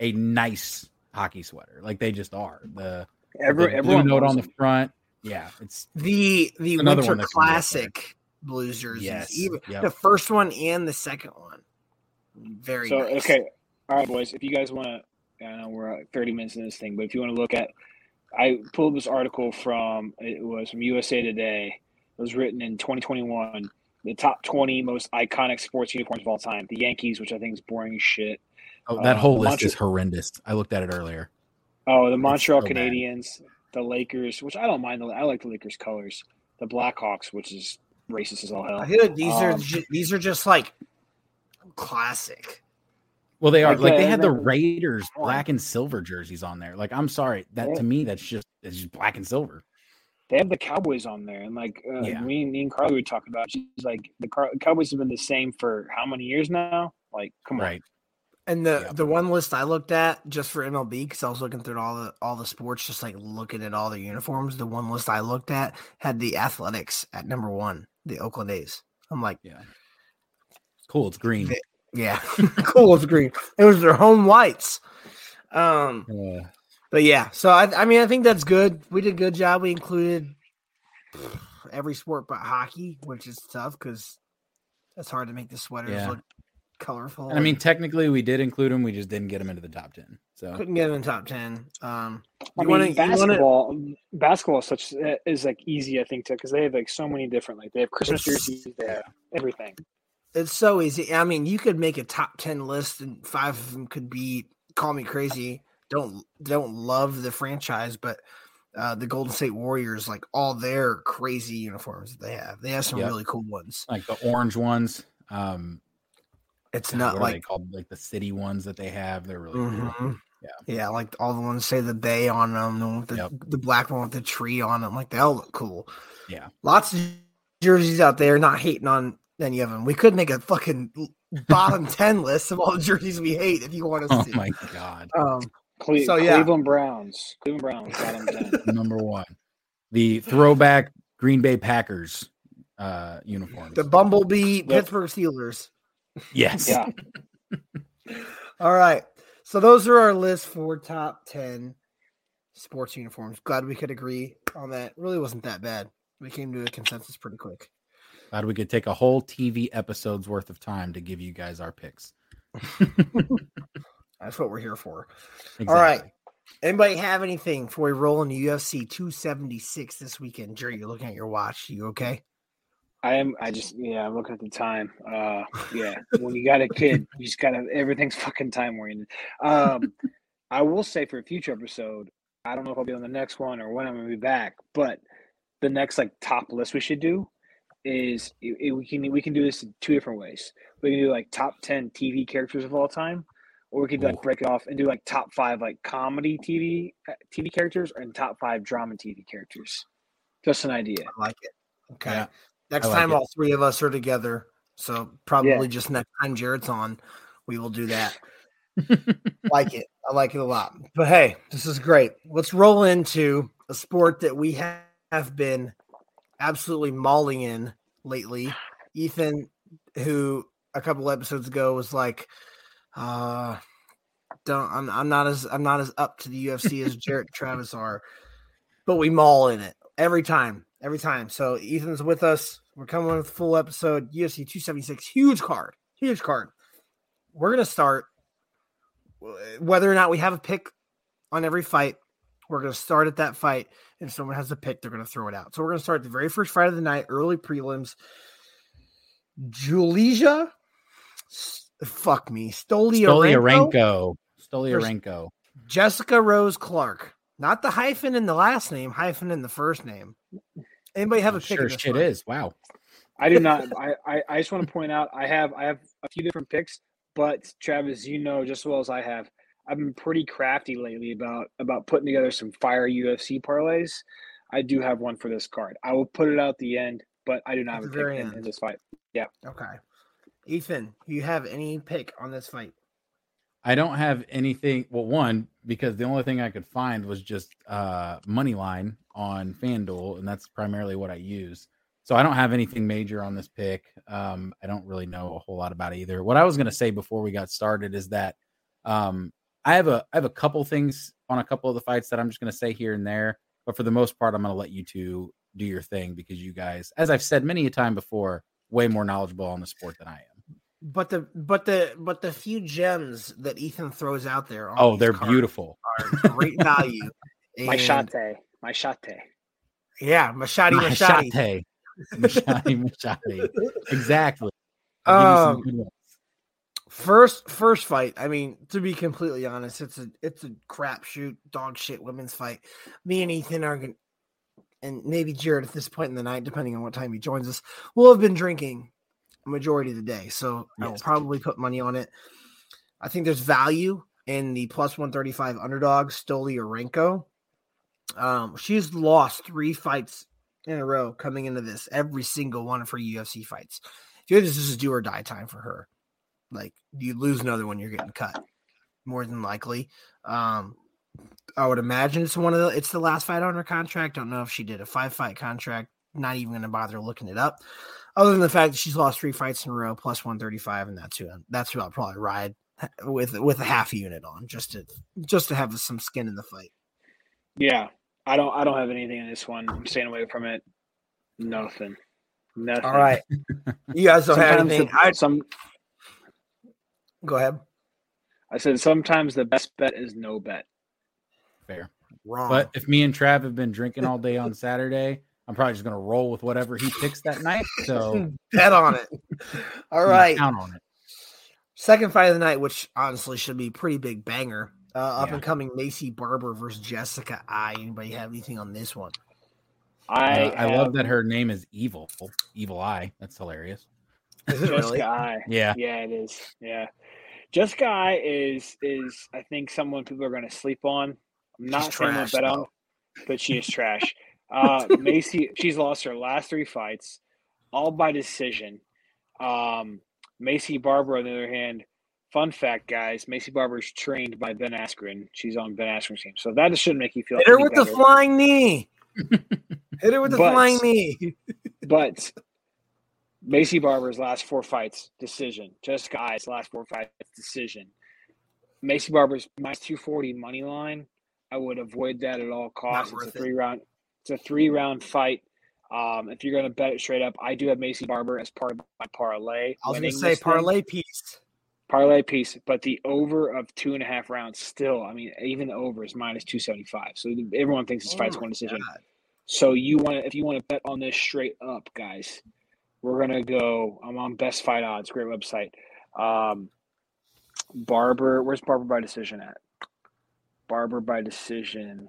a nice hockey sweater. Like they just are. The, Every, the blue everyone note on the front. Yeah, it's The the Another Winter one that can go up there. Classic Blues jerseys, Yes, even yep. the first one and the second one, very So nice. okay, all right, boys. If you guys want to, I know we're like 30 minutes in this thing, but if you want to look at, I pulled this article from it was from USA Today. It was written in 2021. The top 20 most iconic sports uniforms of all time. The Yankees, which I think is boring shit. Oh, that Uh, whole the list Montreal- is horrendous. I looked at it earlier. Oh, the Montreal so bad. Canadiens, the Lakers, which I don't mind. I like the Lakers colors. The Blackhawks, which is racist as all hell. I feel like these are Um, ju- these are just like classic. Well, they are Like, like they yeah, had the Raiders black and silver jerseys on there. Like, I'm sorry, that Yeah. to me that's just it's just black and silver. they have the Cowboys on there, and like uh, Yeah. me, me and Carly were talking about. She's like, the Car- Cowboys have been the same for how many years now? Like, come on, Right. And the Yeah. the one list I looked at just for MLB because I was looking through all the all the sports, just like looking at all the uniforms. The one list I looked at had the Athletics at number one, the Oakland A's. I'm like, Yeah. Cool. It's green. Ve- Yeah, (laughs) It's green. It was their home whites. Um, Yeah. but yeah, so I, I mean, I think that's good. We did a good job. We included every sport but hockey, which is tough because it's hard to make the sweaters Yeah. look colorful. And I mean, technically, we did include them. We just didn't get them into the top ten. So couldn't get them in top ten. Um, I you mean, wanna- you wanna- basketball, basketball is such is like easy, I think, too, because they have like so many different, like they have Christmas It's- jerseys, they have everything. It's so easy. I mean, you could make a top ten list, and five of them could be. Call me crazy. Don't don't love the franchise, but uh, the Golden State Warriors, like all their crazy uniforms that they have, they have some Yep. really cool ones. like the orange ones. Um, It's God, not what are they like called like the city ones that they have. They're really cool. Mhm. Yeah. Yeah, like all the ones say the bay on them, the, one with the, the black one with the tree on them. Like they all look cool. Yeah. Lots of jerseys out there. Not hating on any of them. We could make a fucking bottom (laughs) ten list of all the jerseys we hate if you want us Oh to. my god. Um, Cle- So, yeah. Cleveland Browns, Cleveland Browns, bottom ten. (laughs) Number one, the throwback Green Bay Packers uh uniforms. the Bumblebee Pittsburgh Steelers. Yes. Yeah. (laughs) All right. So those are our list for top ten sports uniforms. Glad we could agree on that. Really wasn't that bad. We came to a consensus pretty quick. Glad we could take a whole TV episode's worth of time to give you guys our picks. (laughs) That's what we're here for. Exactly. All right. Anybody have anything for a roll into UFC 276 this weekend? Jerry, you're looking at your watch. You okay? I am. I just yeah. I'm looking at the time. Uh, yeah. when you got a kid, (laughs) you just gotta everything's fucking time oriented. Um, I will say for a future episode, I don't know if I'll be on the next one or when I'm gonna be back, but the next like top list we should do is i- i- we can we can do this in two different ways. We can do like top ten TV characters of all time, or we could like break it off and do like top five like comedy TV uh, TV characters and top five drama TV characters. Just an idea. I like it. Okay. Yeah. Next like time, it. all three of us are together. So probably Yeah. just next time Jared's on, we will do that. (laughs) like it. I like it a lot. But hey, this is great. Let's roll into a sport that we have been absolutely mauling in lately. Ethan, who a couple episodes ago was like, uh don't I'm I'm not as I'm not as up to the UFC as (laughs) Jarrett and Travis are, but we maul in it every time, every time. So Ethan's with us. We're coming with a full episode. UFC 276, huge card, huge card. We're gonna start uh, whether or not we have a pick on every fight. We're gonna start at that fight. And if someone has a pick, they're gonna throw it out. So we're gonna start the very first fight of the night, early prelims. Julija, S- fuck me, Stolyarenko. Stolyarenko. Jessica Rose Clark. Not the hyphen in the last name, hyphen in the first name. Anybody have a pick? Sure shit fight? is. Wow. I do not. (laughs) I, I, I just want to point out I have I have a few different picks, but Travis, you know just as well as I have, I've been pretty crafty lately about about putting together some fire UFC parlays. I do have one for this card. I will put it out at the end, but I do not At have a the pick in, in this fight. Yeah. Okay. Ethan, you have any pick on this fight? I don't have anything. Well, one because the only thing I could find was just uh, money line on FanDuel, and that's primarily what I use. So I don't have anything major on this pick. Um, I don't really know a whole lot about it either. What I was going to say before we got started is that um, I have a I have a couple things on a couple of the fights that I'm just going to say here and there, but for the most part, I'm going to let you two do your thing because you guys, as I've said many a time before, way more knowledgeable on the sport than I am. But the but the but the few gems that Ethan throws out there. Oh, they're beautiful. Are great value. (laughs) My And- shate. My shate. Yeah, machete, machete. Machete. Machete, (laughs) machete. Exactly. I'll give you some Um. First, first fight. I mean, to be completely honest, it's a it's a crapshoot, dog shit women's fight. Me and Ethan are going, to, and maybe Jared at this point in the night, depending on what time he joins us, will have been drinking majority of the day. So I will probably put money on it. I think there's value in the plus one thirty five underdog Stolyarenko. Um, she's lost three fights in a row coming into this, every single one of her UFC fights. This is do or die time for her. Like you lose another one, you're getting cut. More than likely. Um I would imagine it's one of the it's the last fight on her contract. Don't know if she did a five fight contract. Not even gonna bother looking it up. Other than the fact that she's lost three fights in a row, plus one thirty five, and that's who that's who I'll probably ride with with a half unit on just to just to have some skin in the fight. Yeah, I don't I don't have anything in this one. I'm staying away from it. Nothing. Nothing. All right, (laughs) you guys don't have anything. The, I, some. Go ahead. I said sometimes the best bet is no bet. Fair. Wrong. But if me and Trav have been drinking all day on Saturday, I'm probably just going to roll with whatever he picks that night. (laughs) So bet on it. (laughs) All right. Count on it. Second fight of the night, which honestly should be pretty big banger. Uh, up yeah. and coming Maycee Barber versus Jessica Eye. Anybody have anything on this one? I uh, I love that her name is Evil Evil Eye. That's hilarious. Jessica really? (laughs) Eye. Yeah, yeah, it is. Yeah, Jessica Eye is is I think someone people are going to sleep on. I'm not she's saying trash, bet on, but she is trash. Uh, (laughs) Maycee, she's lost her last three fights, all by decision. Um, Maycee Barber, on the other hand, fun fact, guys, Maycee Barber's trained by Ben Askren. She's on Ben Askren's team, so that should make you feel. Hit her with better. the flying knee. (laughs) Hit her with the but, flying knee. (laughs) but Maycee Barber's last four fights decision. Jessica Eye's last four fights decision. Maycee Barber's minus two forty money line. I would avoid that at all costs. It's a three it. round. It's a three round fight. Um, if you're going to bet it straight up, I do have Maycee Barber as part of my parlay. I was going to say parlay thing. piece. Parlay piece, but the over of two and a half rounds still, I mean, even the over is minus 275. So everyone thinks this oh fight's one decision. God. So you want to, if you want to bet on this straight up, guys, we're going to go, I'm on best fight odds, great website. Um, Barber, where's Barber by decision at? Barber by decision.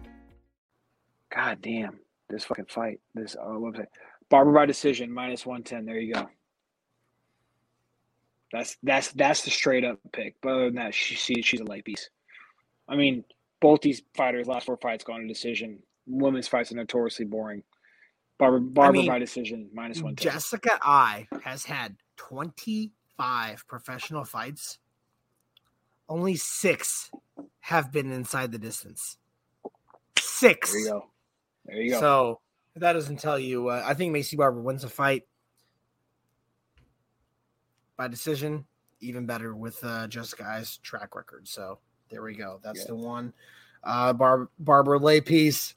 God damn, this fucking fight, this uh, website. Barber by decision, minus 110. There you go. That's that's that's the straight up pick. But other than that, she, she she's a light piece. I mean, both these fighters last four fights gone to decision. Women's fights are notoriously boring. Barber Barber I mean, by decision, minus one. Jessica Eye has had 25 professional fights. Only six have been inside the distance. Six. There you go. There you go. So that doesn't tell you. Uh, I think Maycee Barber wins a fight by decision. Even better with uh, Jessica Eye's track record. So there we go. That's yeah. the one. Uh, Bar- Barbara lay piece.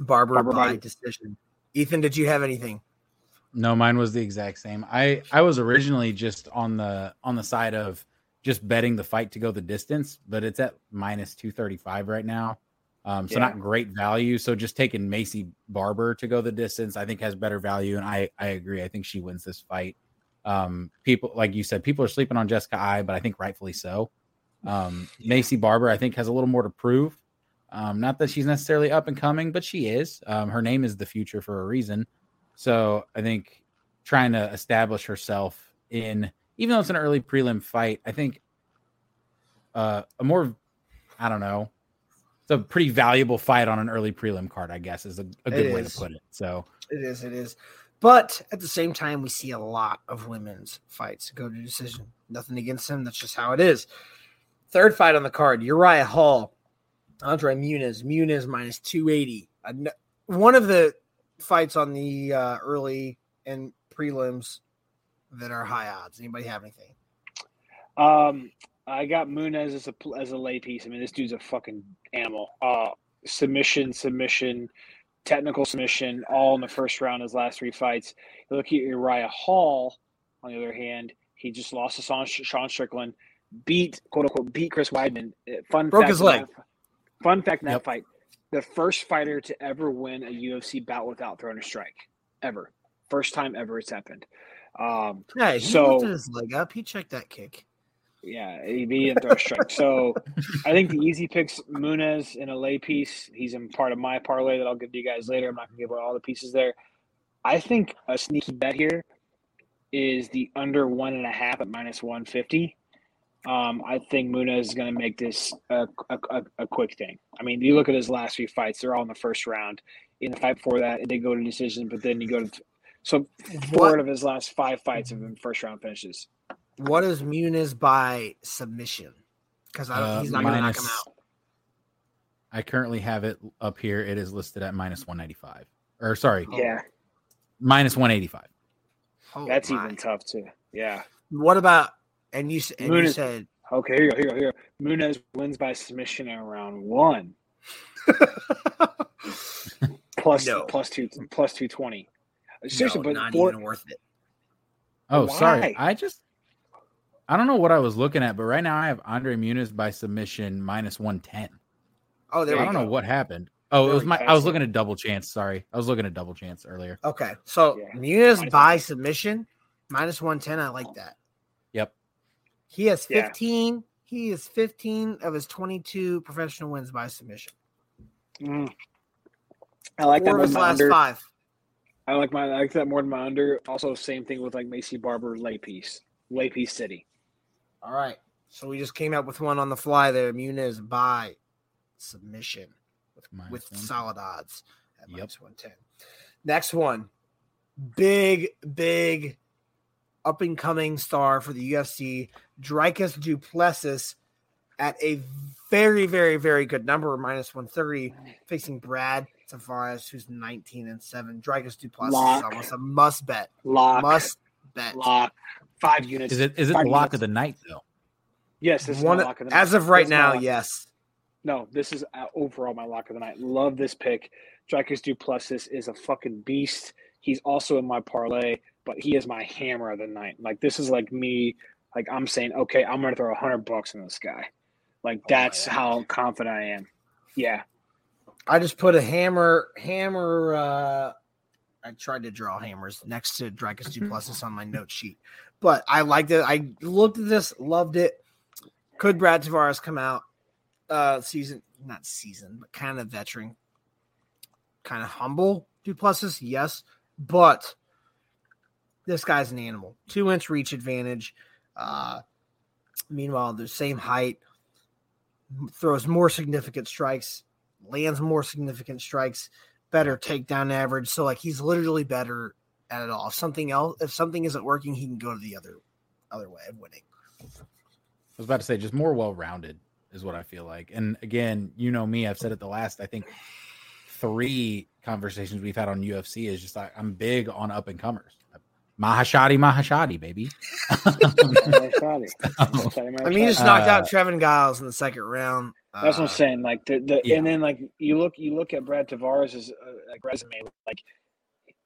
Barber, Barber by, by decision. Ethan, did you have anything? No, mine was the exact same. I I was originally just on the on the side of just betting the fight to go the distance, but it's at minus 235 right now. Um, so yeah. not great value. So just taking Maycee Barber to go the distance, I think has better value. And I, I agree. I think she wins this fight. Um, people, like you said, people are sleeping on Jessica Eye, but I think rightfully so. Um, Maycee Barber, I think, has a little more to prove. Um, not that she's necessarily up and coming, but she is. Um, her name is the future for a reason. So I think trying to establish herself in, even though it's an early prelim fight, I think uh, a more, I don't know, a pretty valuable fight on an early prelim card, I guess, is a, a good way to put it. So it is, it is. But at the same time, we see a lot of women's fights go to decision. Nothing against them. That's just how it is. Third fight on the card, Uriah Hall, Andre Muniz. Muniz minus 280. One of the fights on the uh, early and prelims that are high odds. Anybody have anything? Um, I got Muniz as a as a lay piece. I mean, this dude's a fucking animal. Uh, submission, submission, technical submission, all in the first round. His last three fights. You look at Uriah Hall, on the other hand, he just lost to Sean Strickland, beat quote unquote beat Chris Weidman. Uh, fun broke his leg. That, fun fact in that yep. fight: the first fighter to ever win a UFC bout without throwing a strike, ever. First time ever it's happened. Um, yeah, he so, lifted his leg up. He checked that kick. Yeah, he didn't throw strike. So I think the easy picks Muniz in a lay piece. He's in part of my parlay that I'll give to you guys later. I'm not gonna give away all the pieces there. I think a sneaky bet here is the under one and a half at minus one fifty. Um, I think Muniz is going to make this a, a, a, quick thing. I mean, you look at his last few fights; they're all in the first round. In the fight before that, they go to decision, but then you go to so four of his last five fights have been first round finishes. What is Muniz by submission? Because uh, he's not going to knock him out. I currently have it up here. It is listed at minus one ninety five. Or sorry, yeah, minus one eighty five. Oh, That's my. even tough too. Yeah. What about and you, and Muniz, you said okay? Here you go. Here you go. Here you go. Muniz wins by submission in round one. (laughs) plus no. plus two plus two twenty. Seriously, no, but not for, even worth it. Oh, Why? sorry. I just I don't know what I was looking at, but right now I have Andre Muniz by submission minus one ten. Oh, there I don't go. know what happened. Oh, it was my. I was looking at double chance. Sorry, I was looking at double chance earlier. Okay, so yeah. Muniz by submission minus one ten. I like that. Yep. He has fifteen. Yeah. He is fifteen of his twenty-two professional wins by submission. Mm. I like Four that. Of his last under. five. I like my. I like that more than my under. Also, same thing with like Maycee Barber lay piece, lay piece city. All right. So we just came up with one on the fly there. Muniz by submission with, with solid odds at yep. minus 110. Next one. Big, big up and coming star for the UFC, Dricus Du Plessis, at a very, very, very good number, minus 130, facing Brad Tavares, who's 19 and 7. Dricus Du Plessis Lock. is almost a must bet. Lock. Must bet. Lock. Five units. Is it is it the lock units. of the night though? Yes, this One, is lock of the as of right this now. Yes. No, this is uh, overall my lock of the night. Love this pick. Dricus Du Plessis is a fucking beast. He's also in my parlay, but he is my hammer of the night. Like this is like me. Like I'm saying, okay, I'm gonna throw a hundred bucks in this guy. Like that's oh how confident I am. Yeah. I just put a hammer, hammer. uh I tried to draw hammers next to Dricus Du Plessis on my note sheet, but I liked it. I looked at this, loved it. Could Brad Tavares come out uh season, not season, but kind of veteran, kind of humble Du Plessis? Yes, but this guy's an animal. Two inch reach advantage. Uh, meanwhile, the same height, throws more significant strikes, lands more significant strikes better takedown average. So like he's literally better at it all. If something else, if something isn't working, he can go to the other other way of winning. I was about to say just more well rounded is what I feel like. And again, you know me, I've said it the last I think three conversations we've had on UFC is just like I'm big on up and comers. Mahashadi, Mahashadi, baby. (laughs) (laughs) I mean, he just knocked uh, out Trevin Giles in the second round. That's what I'm uh, saying. Like the, the yeah. and then like you look you look at Brad Tavares' uh, like resume, like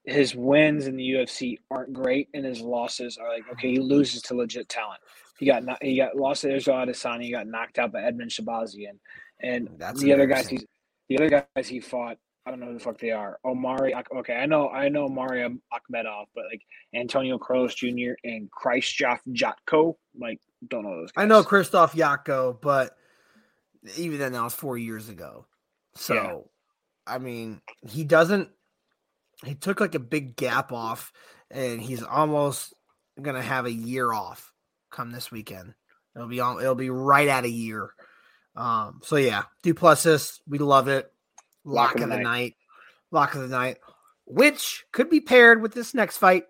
his wins in the UFC aren't great, and his losses are like okay, he loses to legit talent. He got he got lost to Israel Adesanya. He got knocked out by Edmund Shahbazyan, and That's the other guys he the other guys he fought. I don't know who the fuck they are. Omari, okay, I know, I know Mario Akhmedov, but like Antonio Carlos Jr. and Krzysztof Jotko, like don't know those. Guys. I know Krzysztof Jotko, but even then that was four years ago. So yeah. I mean, he doesn't he took like a big gap off and he's almost gonna have a year off come this weekend. It'll be on it'll be right at a year. Um so yeah, Du Plessis, we love it. Lock, Lock of, the, night. night. Lock of the night. Which could be paired with this next fight.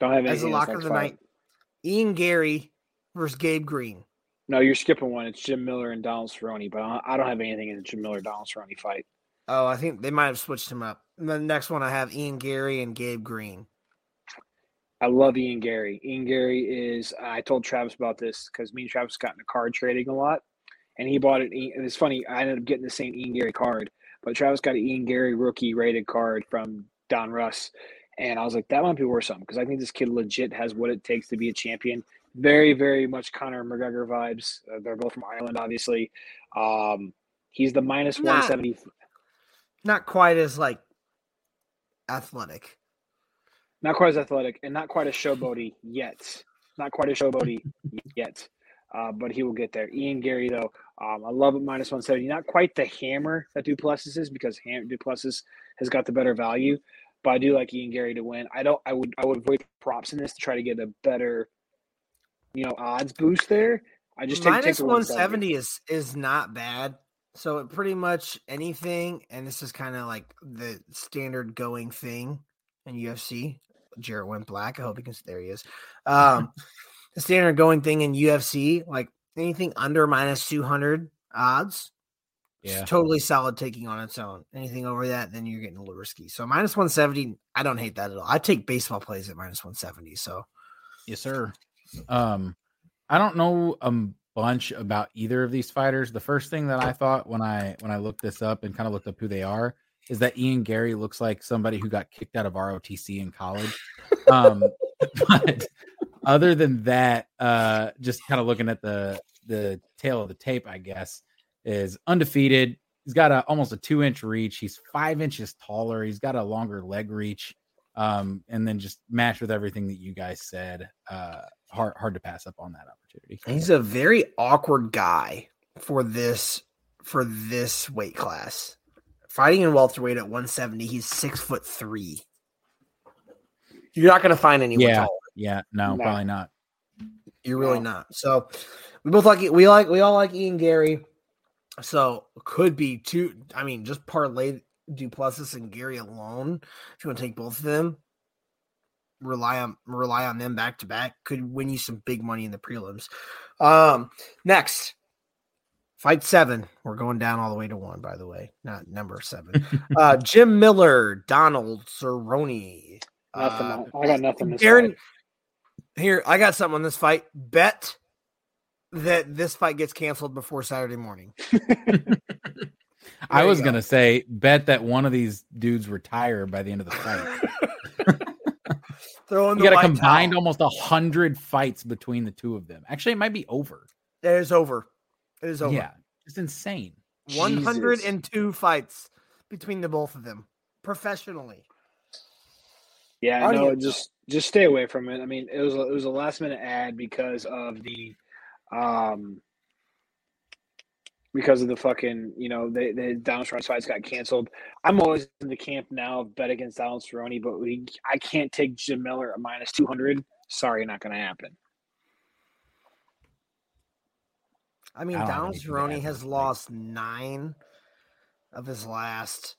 Don't have as a lock of the fight. night. Ian Garry versus Gabe Green. No, you're skipping one. It's Jim Miller and Donald Cerrone, but I don't have anything in the Jim Miller Donald Cerrone fight. Oh, I think they might have switched him up. And the next one I have Ian Garry and Gabe Green. I love Ian Garry. Ian Garry is. I told Travis about this because me and Travis got into card trading a lot, and he bought it. And it's funny, I ended up getting the same Ian Garry card, but Travis got an Ian Garry rookie rated card from Donruss, and I was like, that might be worth something because I think this kid legit has what it takes to be a champion. Very, very much Conor McGregor vibes. Uh, they're both from Ireland, obviously. Um, he's the minus one seventy. Not quite as like athletic. Not quite as athletic, and not quite as showboaty yet. Not quite as showboaty yet uh, but he will get there. Ian Garry, though, um, I love it minus 170. Not quite the hammer that Du Plessis is because Ham- Du Plessis has got the better value, but I do like Ian Garry to win. I don't. I would. I would avoid props in this to try to get a better, you know, odds boost there. I just take, minus take 170 is is not bad. So it pretty much anything, and this is kind of like the standard going thing in UFC. Jarrett went black. I hope he can. There he is. Um, (laughs) the standard going thing in UFC, like anything under minus 200 odds, yeah, totally solid taking on its own. Anything over that, then you're getting a little risky. So minus 170, I don't hate that at all. I take baseball plays at minus 170. So, yes, sir. Um, I don't know a bunch about either of these fighters. The first thing that I thought when I when I looked this up and kind of looked up who they are is that Ian Garry looks like somebody who got kicked out of ROTC in college. Um, (laughs) (laughs) but other than that, uh, just kind of looking at the the tail of the tape, I guess, is undefeated. He's got a almost a two inch reach. He's five inches taller. He's got a longer leg reach. Um, and then just match with everything that you guys said. Uh, hard hard to pass up on that opportunity. He's a very awkward guy for this for this weight class. Fighting in welterweight at 170, he's six foot three. You're not going to find anyone yeah, taller. Yeah, no, no, probably not. You're really no. not. So we both like we like we all like Ian Garry. So could be two. I mean, just parlay Du Plessis and Garry alone. If you want to take both of them, rely on rely on them back to back. Could win you some big money in the prelims. Um, next, fight seven. We're going down all the way to one, by the way, not number seven. (laughs) uh, Jim Miller, Donald Cerrone. Nothing. Uh, I got nothing. Darren, fight. Here, I got something on this fight. Bet that this fight gets canceled before Saturday morning. (laughs) I was go. gonna say, bet that one of these dudes retire by the end of the fight. (laughs) Throw in you got a combined towel. almost a hundred fights between the two of them. Actually, it might be over. It is over. It is over. Yeah, it's insane. One hundred and two fights between the both of them professionally. Yeah, no, just just stay away from it. I mean, it was a, it was a last minute ad because of the, um, because of the fucking you know the the Donald Cerrone fights got canceled. I'm always in the camp now of bet against Donald Cerrone, but we I can't take Jim Miller at minus two hundred. Sorry, not going to happen. I mean, Donald Cerrone has lost nine of his last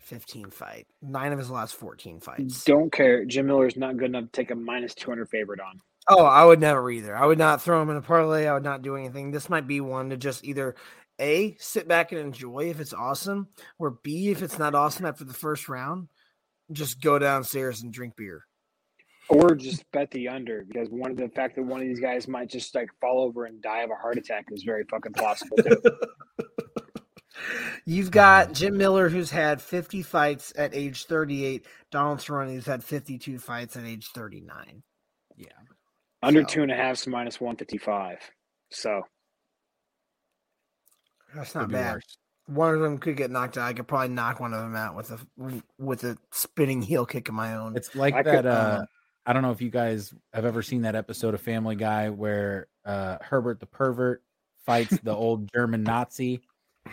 15 fight. Nine of his last 14 fights. Don't care. Jim Miller's not good enough to take a minus 200 favorite on. Oh, I would never either. I would not throw him in a parlay. I would not do anything. This might be one to just either A, sit back and enjoy if it's awesome, or B, if it's not awesome after the first round, just go downstairs and drink beer. Or just bet the under because one of the fact that one of these guys might just like fall over and die of a heart attack is very fucking possible too. (laughs) You've got Jim Miller, who's had 50 fights at age 38. Donald Cerrone, who's had 52 fights at age 39. Yeah. Under so. two and a half to minus 155. So that's not bad. One of them could get knocked out. I could probably knock one of them out with a with a spinning heel kick of my own. It's like I that. Could, uh, um, I don't know if you guys have ever seen that episode of Family Guy where uh, Herbert the pervert fights the old (laughs) German Nazi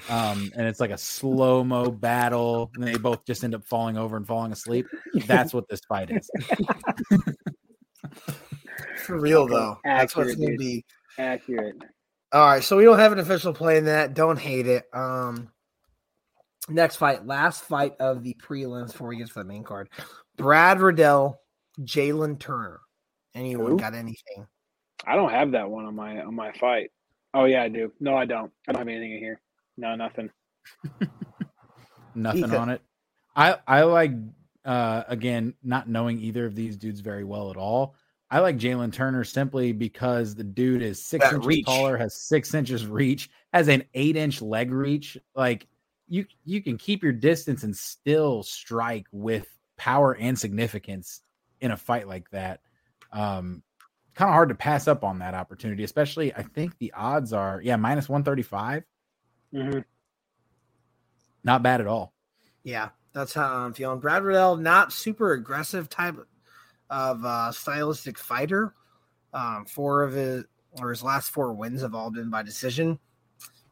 um, and it's like a slow mo battle, and they both just end up falling over and falling asleep. That's what this fight is. (laughs) For real though, Accurate, that's what's gonna be accurate. All right, so we don't have an official play in that. Don't hate it. Um, next fight, last fight of the prelims before we get to the main card. Brad Riddell, Jalen Turner. Anyone Who? got anything? I don't have that one on my on my fight. Oh yeah, I do. No, I don't. I don't have anything in here. No, nothing. (laughs) nothing Ethan. on it. I I like uh again not knowing either of these dudes very well at all. I like Jalen Turner simply because the dude is six That inches reach. taller, has six inches reach, has an eight inch leg reach. Like you, you can keep your distance and still strike with power and significance in a fight like that. Um, kind of hard to pass up on that opportunity, especially. I think the odds are yeah minus one thirty five. Mm-hmm. Not bad at all. Yeah, that's how I'm feeling. Brad Riddell, not super aggressive type of uh, stylistic fighter. Um, four of his or his last four wins have all been by decision.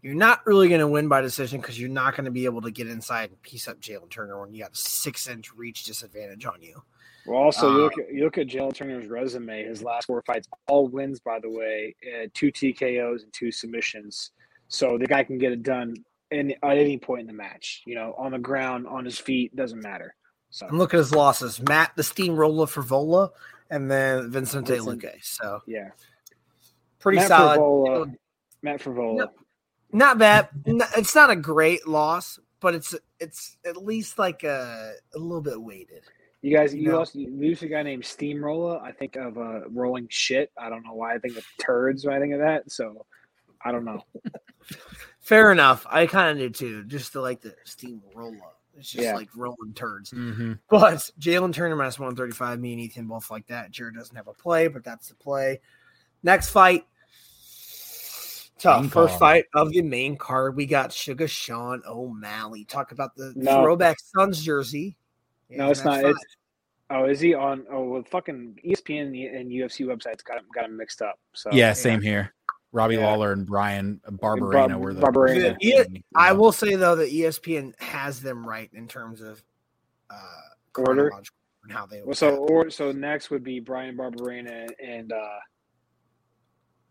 You're not really going to win by decision because you're not going to be able to get inside and piece up Jalen Turner when you got a six inch reach disadvantage on you. Well, also you Uh, look at you look at Jalen Turner's resume. His last four fights, all wins, by the way, uh, two TKOs and two submissions. So the guy can get it done in, at any point in the match. You know, on the ground, on his feet, doesn't matter. So And look at his losses: Matt the Steamroller Frevola, and then Vincente Vincent- Luque. So yeah, pretty Matt solid. Frevola, Matt Frevola. Not bad. N- It's not a great loss, but it's it's at least like a a little bit weighted. You guys, You you know. lost. You lose a guy named Steamroller. I think of uh, rolling shit. I don't know why I think of turds or anything of that. So I don't know. (laughs) Fair enough. I kind of did too, just to like the steam roll up. It's just Yeah. like rolling turns. Mm-hmm. But Jalen Turner minus 135, me and Ethan both like that. Jared doesn't have a play, but that's the play. Next fight. Tough. Main First card. fight of the main card. We got Sugar Sean O'Malley. Talk about the No. throwback Suns jersey. No, it's not. five. It's, oh, is he on? Oh, well, fucking ESPN and, and UFC websites got him got him mixed up. So yeah, same here. Robbie Yeah. Lawler and Bryan Barberena Bar- were the Barberena. Yeah, I will say though that ESPN has them right in terms of uh, Order? and how they. Well, so or so next would be Bryan Barberena and uh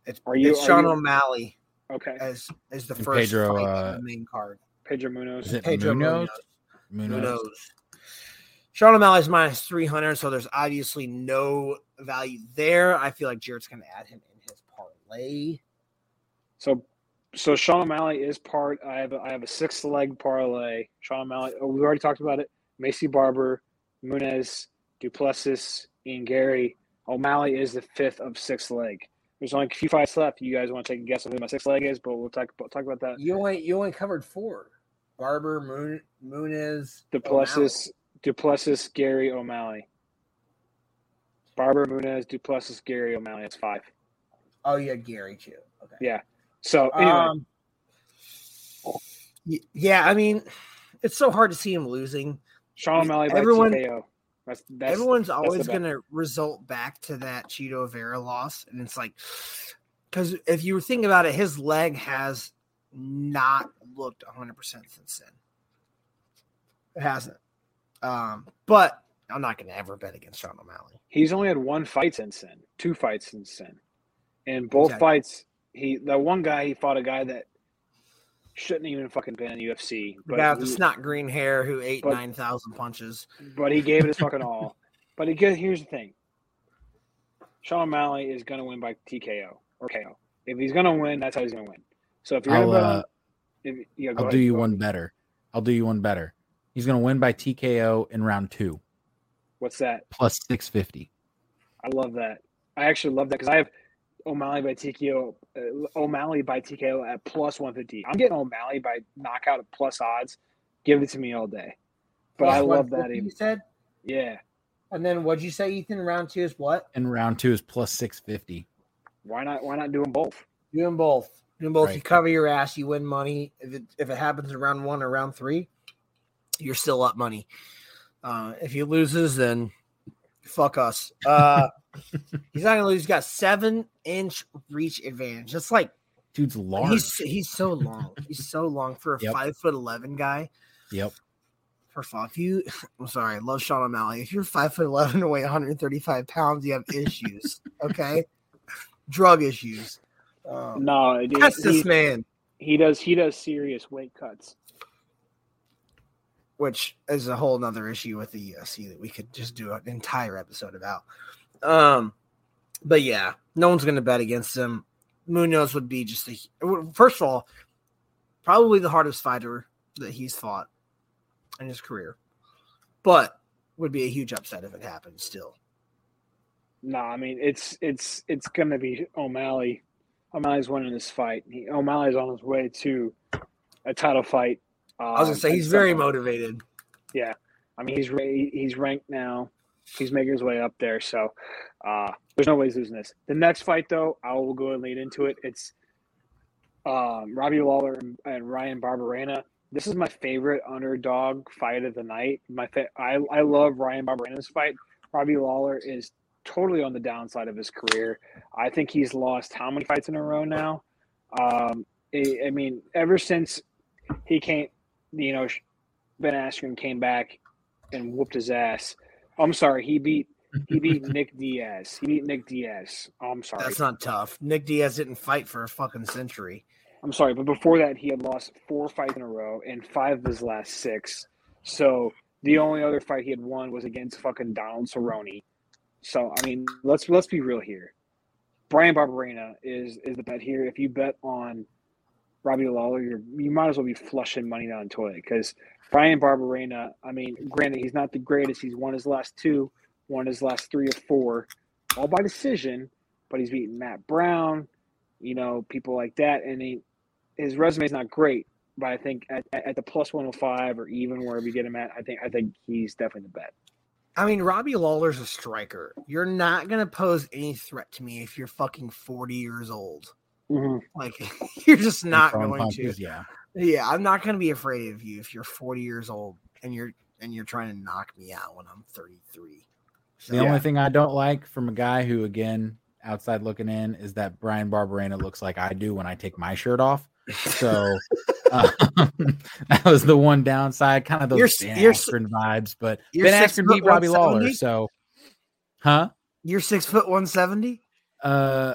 it's, are you- it's Sean you- O'Malley okay as as the And first Pedro, fight uh, on the main card. Pedro Munhoz. Is it Pedro Munhoz? Munhoz. Munhoz. Munhoz. Sean O'Malley's minus 300, so there's obviously no value there. I feel like Jared's going to add him in his parlay. So so Sean O'Malley is part. I have a, I have a six leg parlay. Sean O'Malley. Oh, we already talked about it. Maycee Barber, Muniz, Duplessis, Ian Garry. O'Malley is the fifth of six leg. There's only a few fights left. You guys want to take a guess of who my sixth leg is, but we'll talk talk about that. You only you only covered four. Barber, Moon, Muniz, Duplessis, Duplessis, Garry, O'Malley. Barber, Muniz, Duplessis, Garry, O'Malley. That's five. Oh, you had Garry too. Okay. Yeah. So anyway, Um, yeah, I mean, it's so hard to see him losing. Sean O'Malley everyone-. That's, that's Everyone's that's always going to result back to that Chito Vera loss, and it's like because if you think about it, his leg has not looked 100 percent since then. It hasn't. Um, but I'm not going to ever bet against Sean O'Malley. He's only had one fight since then, two fights since then, and both Exactly. fights he that one guy he fought a guy that shouldn't even fucking been in the UFC, The but guy with the he- snot green hair who ate but- 9,000 punches. but he gave it his fucking (laughs) all. But he here's the thing: Sean O'Malley is gonna win by TKO or KO. If he's gonna win, that's how he's gonna win. So if you're I'll, gonna uh, if, yeah, go I'll ahead, do you go one ahead. better. I'll do you one better. He's going to win by TKO in round two, What's that? plus 650. I love that. I actually love that because I have O'Malley by TKO, uh, O'Malley by TKO at plus one fifty. I'm getting O'Malley by knockout at plus odds. Give it to me all day. But Plus I love that. You said, yeah. and then what'd you say, Ethan? Round two is what? And round two is plus 650. Why not? Why not do them both? Do them both. Do them both. Right. You cover your ass. You win money. If it if it happens in round one or round three, you're still up money. Uh, if he loses, then fuck us. Uh, (laughs) he's not gonna lose. He's got seven inch reach advantage. That's like Dude's large. he's he's so long. He's so long for a Yep. five foot eleven guy. Yep. First of all, if you, (laughs) I'm sorry, I love Sean O'Malley. If you're five foot eleven and weigh 135 pounds, you have issues. (laughs) Okay, drug issues. Um, No, it- that's this man. he does. He does serious weight cuts. Which is a whole nother issue with the UFC that we could just do an entire episode about. Um, but yeah, no one's going to bet against him. Munhoz would be just a first of all, probably the hardest fighter that he's fought in his career, but would be a huge upset if it happened still. No, I mean it's it's it's gonna be O'Malley. O'Malley's winning this fight. He, O'Malley's on his way to a title fight. Um, I was gonna say he's very motivated. Yeah, I mean he's he's ranked now. He's making his way up there, so uh, there's no way he's losing this. The next fight, though, I will go and lead into it. It's um, Robbie Lawler and, and Ryan Barberena. This is my favorite underdog fight of the night. My fa- I I love Ryan Barberena's fight. Robbie Lawler is totally on the downside of his career. I think he's lost how many fights in a row now? Um, I, I mean, ever since he came, you know, Ben Askren came back and whooped his ass. I'm sorry, he beat he beat (laughs) Nick Diaz. He beat Nick Diaz. Oh, I'm sorry. That's not tough. Nick Diaz didn't fight for a fucking century. I'm sorry, but before that, he had lost four fights in a row and five of his last six. So the only other fight he had won was against fucking Donald Cerrone. So I mean, let's let's be real here. Bryan Barberena is is the bet here. If you bet on Robbie Lawler, you you might as well be flushing money down the toilet because Bryan Barberena. I mean, granted, he's not the greatest. He's won his last two, won his last three or four, all by decision. But he's beaten Matt Brown, you know, people like that, and he, his resume is not great. But I think at, at the 105 or even wherever you get him at, I think I think he's definitely the bet. I mean, Robbie Lawler's a striker. You're not going to pose any threat to me if you're fucking 40 years old. Mm-hmm. Like, (laughs) you're just not going punches, to. Yeah. Yeah, I'm not going to be afraid of you if you're 40 years old and you're and you're trying to knock me out when I'm 33. So, the yeah. only thing I don't like from a guy who, again, outside looking in, is that Bryan Barberena looks like I do when I take my shirt off. So (laughs) um, (laughs) that was the one downside, kind of those you're, Ben you're, Askren vibes. But Ben Askren beat Robbie Lawler, so huh? You're six foot one seventy. Uh.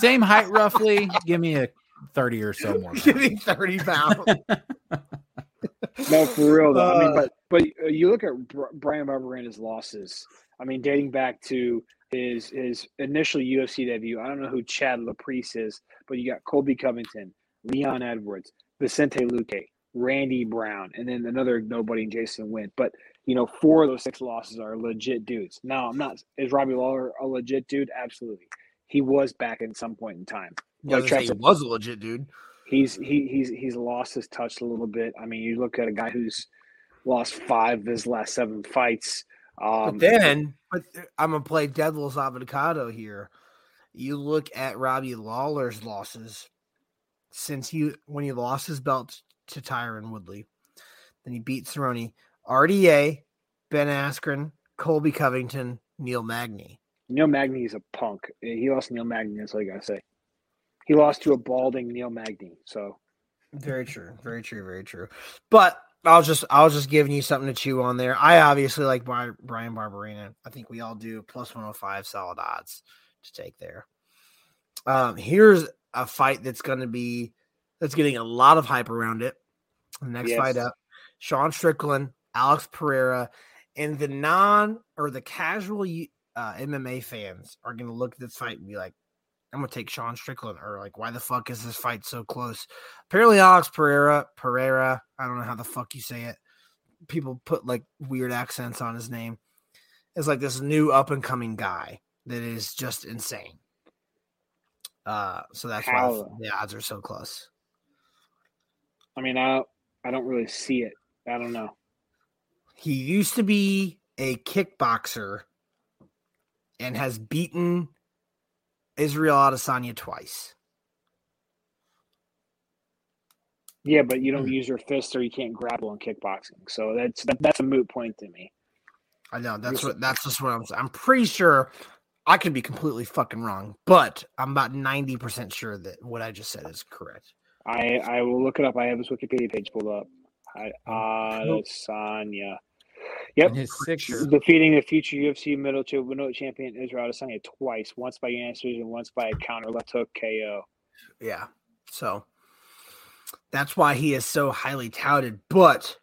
Same height roughly. Give me a 30 or so more. Give me 30 pounds. (laughs) no, for real though. Uh, I mean, but but you look at Bryan Barberena's losses. I mean, dating back to his his initial UFC debut. I don't know who Chad Laprise is, but you got Colby Covington, Leon Edwards, Vicente Luque, Randy Brown, and then another nobody, Jason Witt. But you know, four of those six losses are legit dudes. Now, I'm not. Is Robbie Lawler a legit dude? Absolutely. He was back at some point in time. Like he was a legit dude. He's he he's he's lost his touch a little bit. I mean, you look at a guy who's lost five of his last seven fights. Um, but then, but I'm gonna play devil's avocado here. You look at Robbie Lawler's losses since he when he lost his belt to Tyron Woodley, then he beat Cerrone, RDA, Ben Askren, Colby Covington, Neil Magny. Neil Magny is a punk. He lost Neil Magny. That's all I gotta say. He lost to a balding Neil Magny. So very true, very true, very true. But I was just I was just giving you something to chew on there. I obviously like Bryan Barberena. I think we all do. Plus 105 solid odds to take there. Um, here's a fight that's going to be that's getting a lot of hype around it. The next yes. fight up, Sean Strickland, Alex Pereira, and the non or the casual uh, MMA fans are going to look at this fight and be like, I'm gonna take Sean Strickland, or like, why the fuck is this fight so close? Apparently, Alex Pereira, Pereira, I don't know how the fuck you say it. People put like weird accents on his name. It's like this new up and coming guy that is just insane. Uh, so that's how? why the odds are so close. I mean, I I don't really see it. I don't know. He used to be a kickboxer and has beaten Israel Adesanya twice. Yeah, but you don't hmm. use your fists or you can't grapple in kickboxing. So that's that, that's a moot point to me. I know that's what that's just what I'm saying. I'm pretty sure I could be completely fucking wrong, but I'm about 90% sure that what I just said is correct. I I will look it up. I have his Wikipedia page pulled up. I, Adesanya. Yep. And his sixth defeating the future UFC middleweight champion Israel Adesanya twice, once by unanimous decision, once by a counter left hook KO. Yeah. So that's why he is so highly touted. But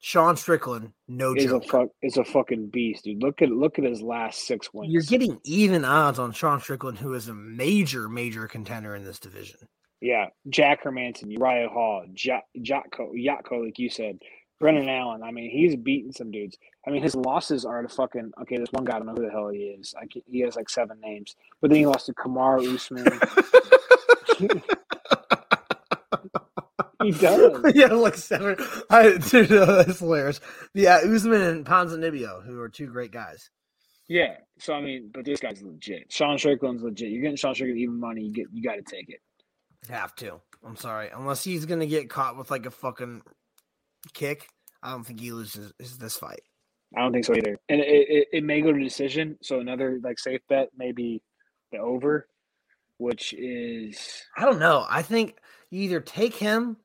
Sean Strickland, no is joke. a fuck is a fucking beast, dude. Look at look at his last six wins. You're getting even odds on Sean Strickland, who is a major, major contender in this division. Yeah, Jack Hermansson, Uriah Hall, Jack Jotko, Yatko, like you said, Brendan Allen. I mean, he's beaten some dudes. I mean, his losses are to fucking okay. There's one guy I don't know who the hell he is. I can't, he has like seven names, but then he lost to Kamaru Usman. (laughs) he does. yeah, like seven. I, dude, uh, (laughs) that's hilarious. Yeah, Usman and Ponzinibbio, who are two great guys. Yeah. So I mean, but this guy's legit. Sean Strickland's legit. You're getting Sean Strickland even money. You get you got to take it. Have to. I'm sorry, unless he's gonna get caught with like a fucking kick. I don't think he loses this fight. I don't think so either. And it, it, it may go to decision. So another like safe bet maybe the over, which is I don't know. I think you either take him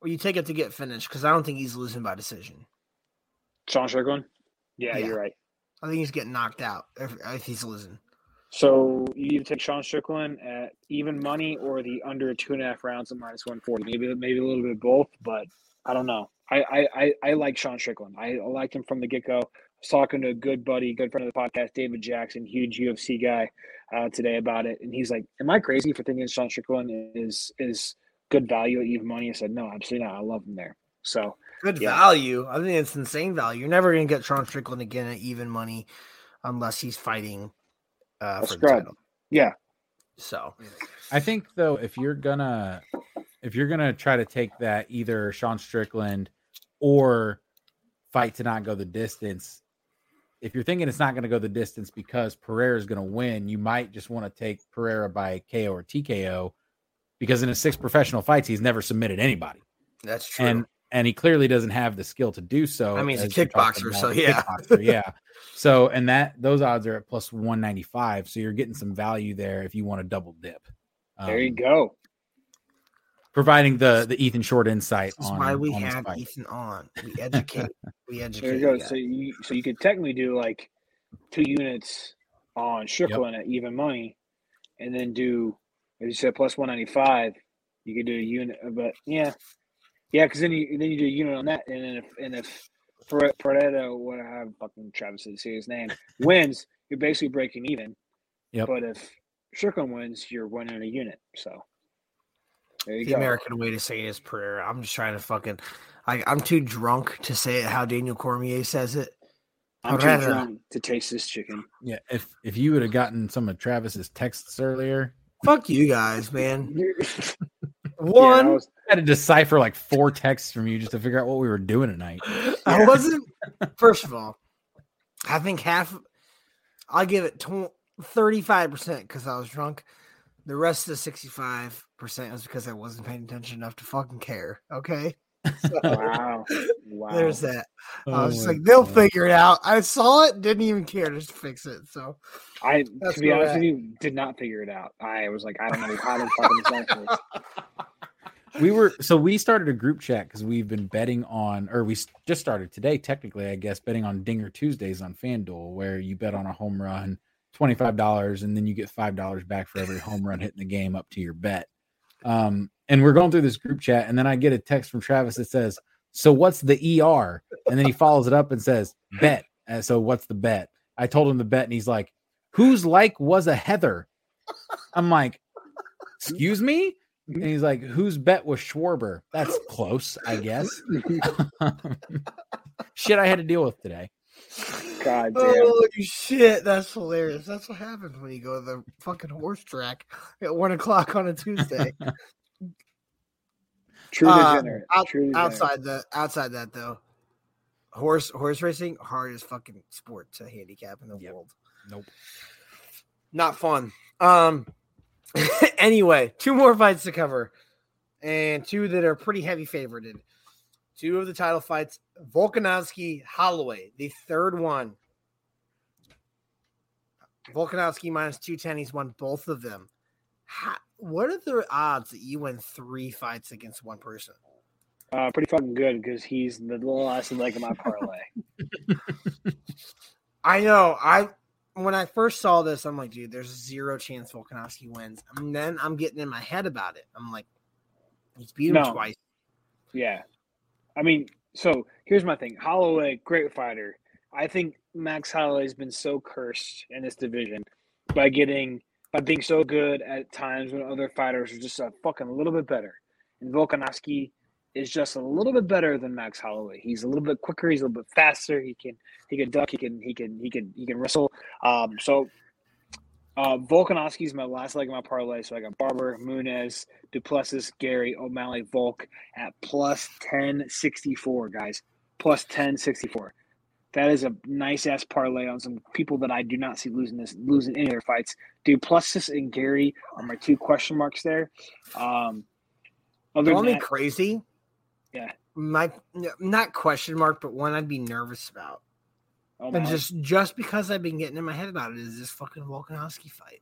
or you take it to get finished because I don't think he's losing by decision. Sean Strickland. Yeah, Yeah. you're right. I think he's getting knocked out if, if he's losing. So you either take Sean Strickland at even money or the under two and a half rounds at minus one forty. Maybe maybe a little bit of both, but I don't know. I I, I, I like Sean Strickland. I liked him from the get go. I was talking to a good buddy, good friend of the podcast, David Jackson, huge UFC guy, uh, today about it, and he's like, "Am I crazy for thinking Sean Strickland is is good value at even money?" I said, "No, absolutely not. I love him there." So Good yeah. value. I think it's insane value. You're never gonna get Sean Strickland again at even money unless he's fighting uh, A for the scrub. title. Yeah. So I think though, if you're gonna if you're gonna try to take that either Sean Strickland or fight to not go the distance, if you're thinking it's not going to go the distance because Pereira is going to win, you might just want to take Pereira by KO or TKO because in his six professional fights, he's never submitted anybody, that's true. and and he clearly doesn't have the skill to do so. I mean, he's a as you're talking kickboxer, so a yeah. kickboxer, yeah. So and that those odds are at plus one ninety five, so you're getting some value there if you want to double dip. There you Um, go. Providing the the Ethan Short insight That's on why we on have. Ethan on. (laughs) We educate. we educate. (laughs) There you go. guys. So you so you could technically do like two units on Strickland at even money, and then do as you said plus one ninety five. You could do a unit, uh, but yeah, yeah, because then you then you do a unit on that, and then if and if Pere- Pareto, what I have fucking Travis to say his name (laughs) wins, you're basically breaking even. Yep. But if Strickland wins, you're winning a unit. So there you the go. American way to say it is prayer. I'm just trying to fucking. I, I'm too drunk to say it how Daniel Cormier says it. I'm too Pereira. drunk to taste this chicken. Yeah, if if you would have gotten some of Travis's texts earlier, Fuck you guys, man. (laughs) Yeah, One, I was- I had to decipher like four texts from you just to figure out what we were doing tonight. (laughs) I wasn't. First of all, I think half. I'll give it thirty-five percent because I was drunk. The rest of the sixty-five percent was because I wasn't paying attention enough to fucking care. Okay. So, (laughs) wow, (laughs) wow. There's that. I Oh was like, they'll God. figure it out. I saw it, didn't even care to fix it. So I, to be honest with you, did not figure it out. I was like, I don't know how to fucking decipher this. (laughs) we were so we started a group chat because we've been betting on or we just started today technically i guess betting on dinger tuesdays on fanduel where you bet on a home run $25 and then you get $5 back for every home run hitting the game up to your bet um and we're going through this group chat and then i get a text from travis that says so what's the er and then he follows it up and says (laughs) bet and so what's the bet i told him the bet and he's like whose like was a heather i'm like excuse me and he's like, whose bet was Schwarber? That's close, I guess. (laughs) (laughs) Shit, I had to deal with today. God damn. Oh shit, that's hilarious. That's what happens when you go to the fucking horse track at one o'clock on a Tuesday. (laughs) True Uh, degenerate. out- True degenerate. outside the outside that though, horse horse racing hardest fucking sport to handicap in the world. Nope. Not fun. Um. (laughs) anyway, two more fights to cover, and two that are pretty heavy favorited. Two of the title fights: Volkanovski, Holloway, the third one. Volkanovski minus two ten. He's won both of them. How, what are the odds that you win three fights against one person? Uh, pretty fucking good because he's the last leg of my parlay. (laughs) I know. I when I first saw this, I'm like, dude, there's zero chance Volkanovski wins. And then I'm getting in my head about it. I'm like, he's beat him No. twice. Yeah. I mean, so here's my thing. Holloway, great fighter. I think Max Holloway's been so cursed in this division by getting by being so good at times when other fighters are just a fucking little bit better. And Volkanovski is just a little bit better than Max Holloway. He's a little bit quicker, he's a little bit faster, he can he can duck, he can he can he can he can wrestle. Um so uh, Volkanovski's my last leg of my parlay, so I got Barber, Muniz, Duplessis, Garry, O'Malley, Volk at plus ten sixty four, guys. Plus ten sixty four. That is a nice ass parlay on some people that I do not see losing this losing any of their fights. Du Plessis and Garry are my two question marks there. Um, other Call me that, crazy. yeah. My not question mark, but one I'd be nervous about. Oh and just just because I've been getting in my head about it is this fucking Volkanovski fight.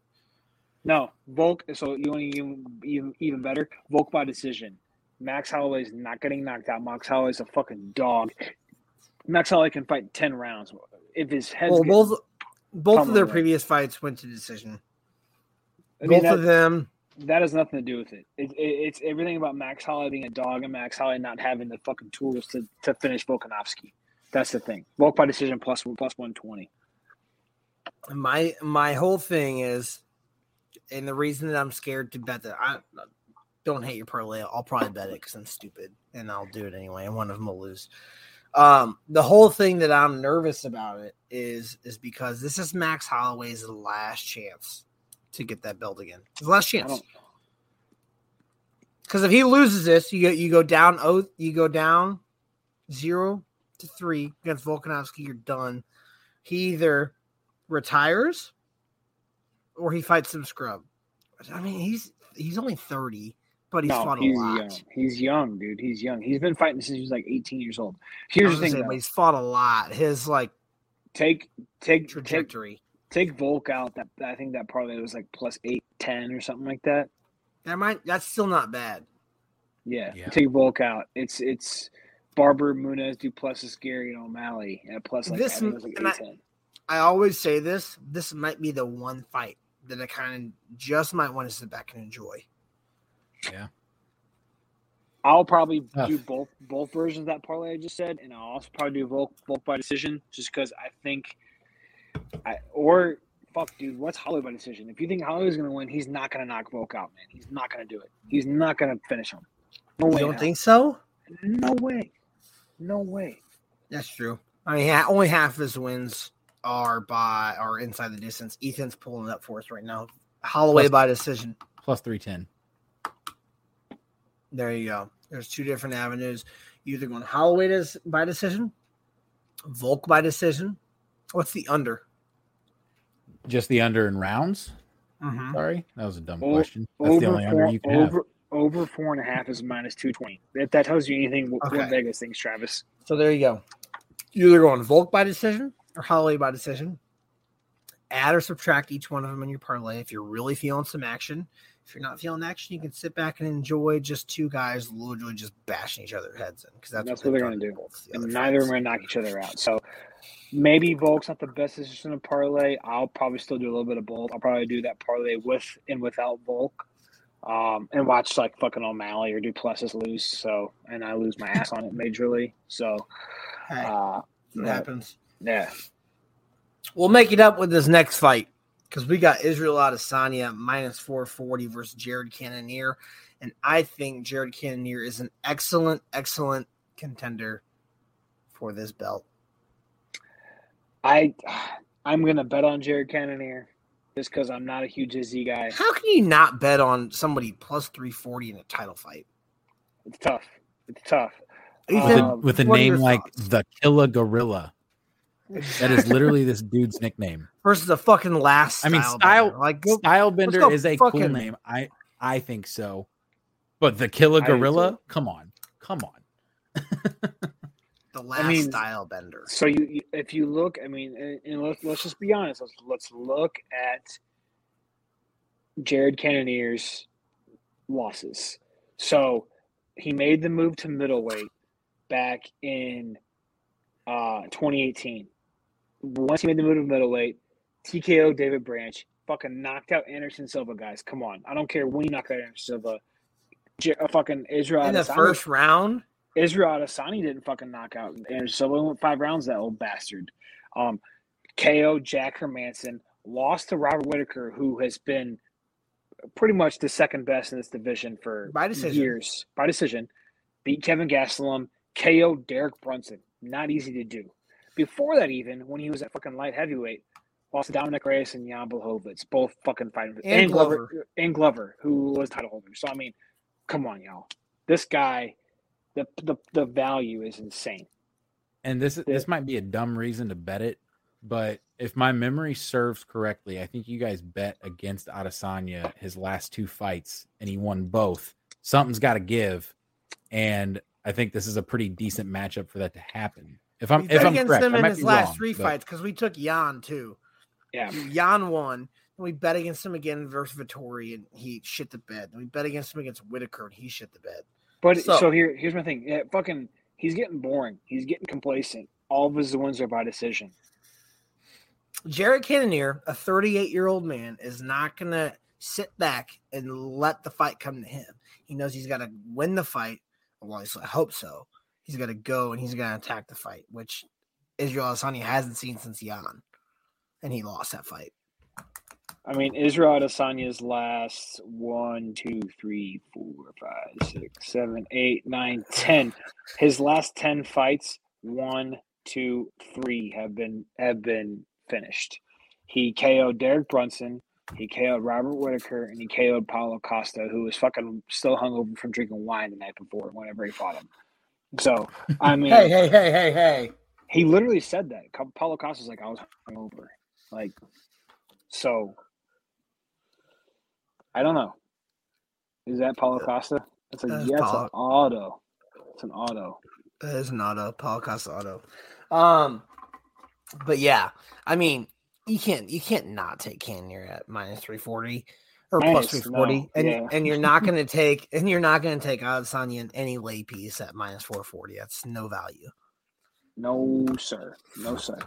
No, Volk. So you want even, even even better? Volk by decision. Max Holloway's not getting knocked out. Max Holloway's a fucking dog. Max Holloway can fight ten rounds if his head's Well, both both of their pummeled. previous fights went to decision. I mean, both of that- them. That has nothing to do with it. It, it. It's everything about Max Holloway being a dog and Max Holloway not having the fucking tools to, to finish Volkanovski. That's the thing. Volk by decision plus plus one twenty. My my whole thing is, and the reason that I'm scared to bet that I don't hate your parlay. I'll probably bet it because I'm stupid and I'll do it anyway, and one of them will lose. Um, the whole thing that I'm nervous about it is is because this is Max Holloway's last chance to get that belt again. His last chance. Because if he loses this, you go you go down oh you go down zero to three against Volkanovski, you're done. He either retires or he fights some scrub. I mean, he's he's only 30, but he's no, fought a he's lot. young. He's young, dude. He's young. He's been fighting since he was like eighteen years old. Here's the thing, say, but he's fought a lot. His like take take trajectory. Take, take Volk out. That I think that parlay was like plus eight ten or something like that. That might that's still not bad. Yeah, Yeah, take Volk out. It's it's Barber, Muniz, Duplessis, Garry, and O'Malley at plus like, This I think it was like and I- 810. I always say this. This might be the one fight that I kind of just might want to sit back and enjoy. Yeah. I'll probably Tough. do both both versions of that parlay I just said, and I'll also probably do Volk Volk by decision, just because I think, I or fuck, dude, what's Holloway by decision? If you think Holloway's gonna win, he's not gonna knock Volk out, man. He's not gonna do it. He's not gonna finish him. No You way. don't in think so? No way. No way. That's true. I mean, ha- only half of his wins are by are inside the distance. Ethan's pulling it up for us right now. Holloway Plus- by decision. Plus 310. There you go. There's two different avenues. You either going Holloway des- by decision, Volk by decision. What's the under? Just the under in rounds? Mhm. Sorry. That was a dumb O- question. That's the only four, under you can have. Over over four and a half is minus two twenty. If that tells you anything, what, Okay. what Vegas thinks, Travis. So there you go. You're either going Volk by decision or Holloway by decision. Add or subtract each one of them in your parlay if you're really feeling some action. If you're not feeling action, you can sit back and enjoy just two guys literally just bashing each other's heads in because that's, That's, what what they're they've going to do. the And other neither of them are going to knock each other out. So maybe Volk's not the best decision to parlay. I'll probably still do a little bit of both. I'll probably do that parlay with and without Volk. Um, and watch like fucking O'Malley or do Du Plessis lose. So, and I lose my ass on it majorly. So, Hey, uh, it happens. Yeah. We'll make it up with this next fight because we got Israel Adesanya minus 440 versus Jared Cannonier. And I think Jared Cannonier is an excellent, excellent contender for this belt. I, I'm going to bet on Jared Cannonier just because I'm not a huge Izzy guy. How can you not bet on somebody plus 340 in a title fight? It's tough. It's tough. With a, Um, with a name your like the Killer Gorilla. That is literally this dude's nickname. (laughs) Versus the fucking last. I mean, style style bender. like go, style bender go is a fucking- cool name. I I think so. But the killer gorilla, come on, come on. (laughs) The last mean, style bender. So you, you- if you look, I mean, and, and let's let's just be honest. Let's let's look at Jared Cannonier's losses. So he made the move to middleweight back in uh, 2018. Once he made the move to middleweight, TKO David Branch fucking knocked out Anderson Silva. Guys, come on! I don't care when you knock out Anderson Silva. J- uh, fucking Israel In the Adesanya- first round, Israel Adesanya didn't fucking knock out Anderson Silva. Went five rounds. That old bastard. Um, KO Jack Hermansson lost to Robert Whitaker, who has been pretty much the second best in this division for By decision. years by decision. Beat Kevin Gastelum. KO Derek Brunson. Not easy to do. Before that, even when he was at fucking light heavyweight, lost to Dominick Reyes and Jan Blachowicz, both fucking fighting And Glover and Glover, who was title holder. So I mean, come on, y'all. This guy, the the the value is insane. And this this might be a dumb reason to bet it, but if my memory serves correctly, I think you guys bet against Adesanya his last two fights, and he won both. Something's got to give, and I think this is a pretty decent matchup for that to happen. If I'm if I'm against correct, him in his last wrong, three but- fights because we took Jan too. Yeah, Jan won. And we bet against him again versus Vettori, and he shit the bed. And we bet against him against Whitaker, and he shit the bed. But so, So- here here's my thing. Yeah, fucking, he's getting boring. He's getting complacent. All of his wins are by decision. Jared Cannonier, a 38 year old man, is not going to sit back and let the fight come to him. He knows he's got to win the fight. Well, I hope so. He's got to go and he's going to attack the fight, which Israel Adesanya hasn't seen since Jan, and he lost that fight. I mean, Israel Adesanya's last one, two, three, four, five, six, seven, eight, nine, ten. His last ten fights, one, two, three, have been have been finished. He KO'd Derek Brunson, he KO'd Robert Whitaker, and he KO'd Paulo Costa, who was fucking still hungover from drinking wine the night before whenever he fought him. So I (laughs) mean, Hey, hey, hey, hey, hey. he literally said that. Paulo Costa's like, I was hungover. Like, so I don't know. Is that Paulo Costa? It's like, That's yeah, it's an auto. It's an auto. That is an auto, Paul Costa auto. Um, but yeah, I mean, you can't you can't not take Cannonier at minus three forty or plus Minus, three forty, no, and yeah. and you're not going to take and you're not going to take Adesanya in any lay piece at minus four forty. That's no value. No, sir. No, sir.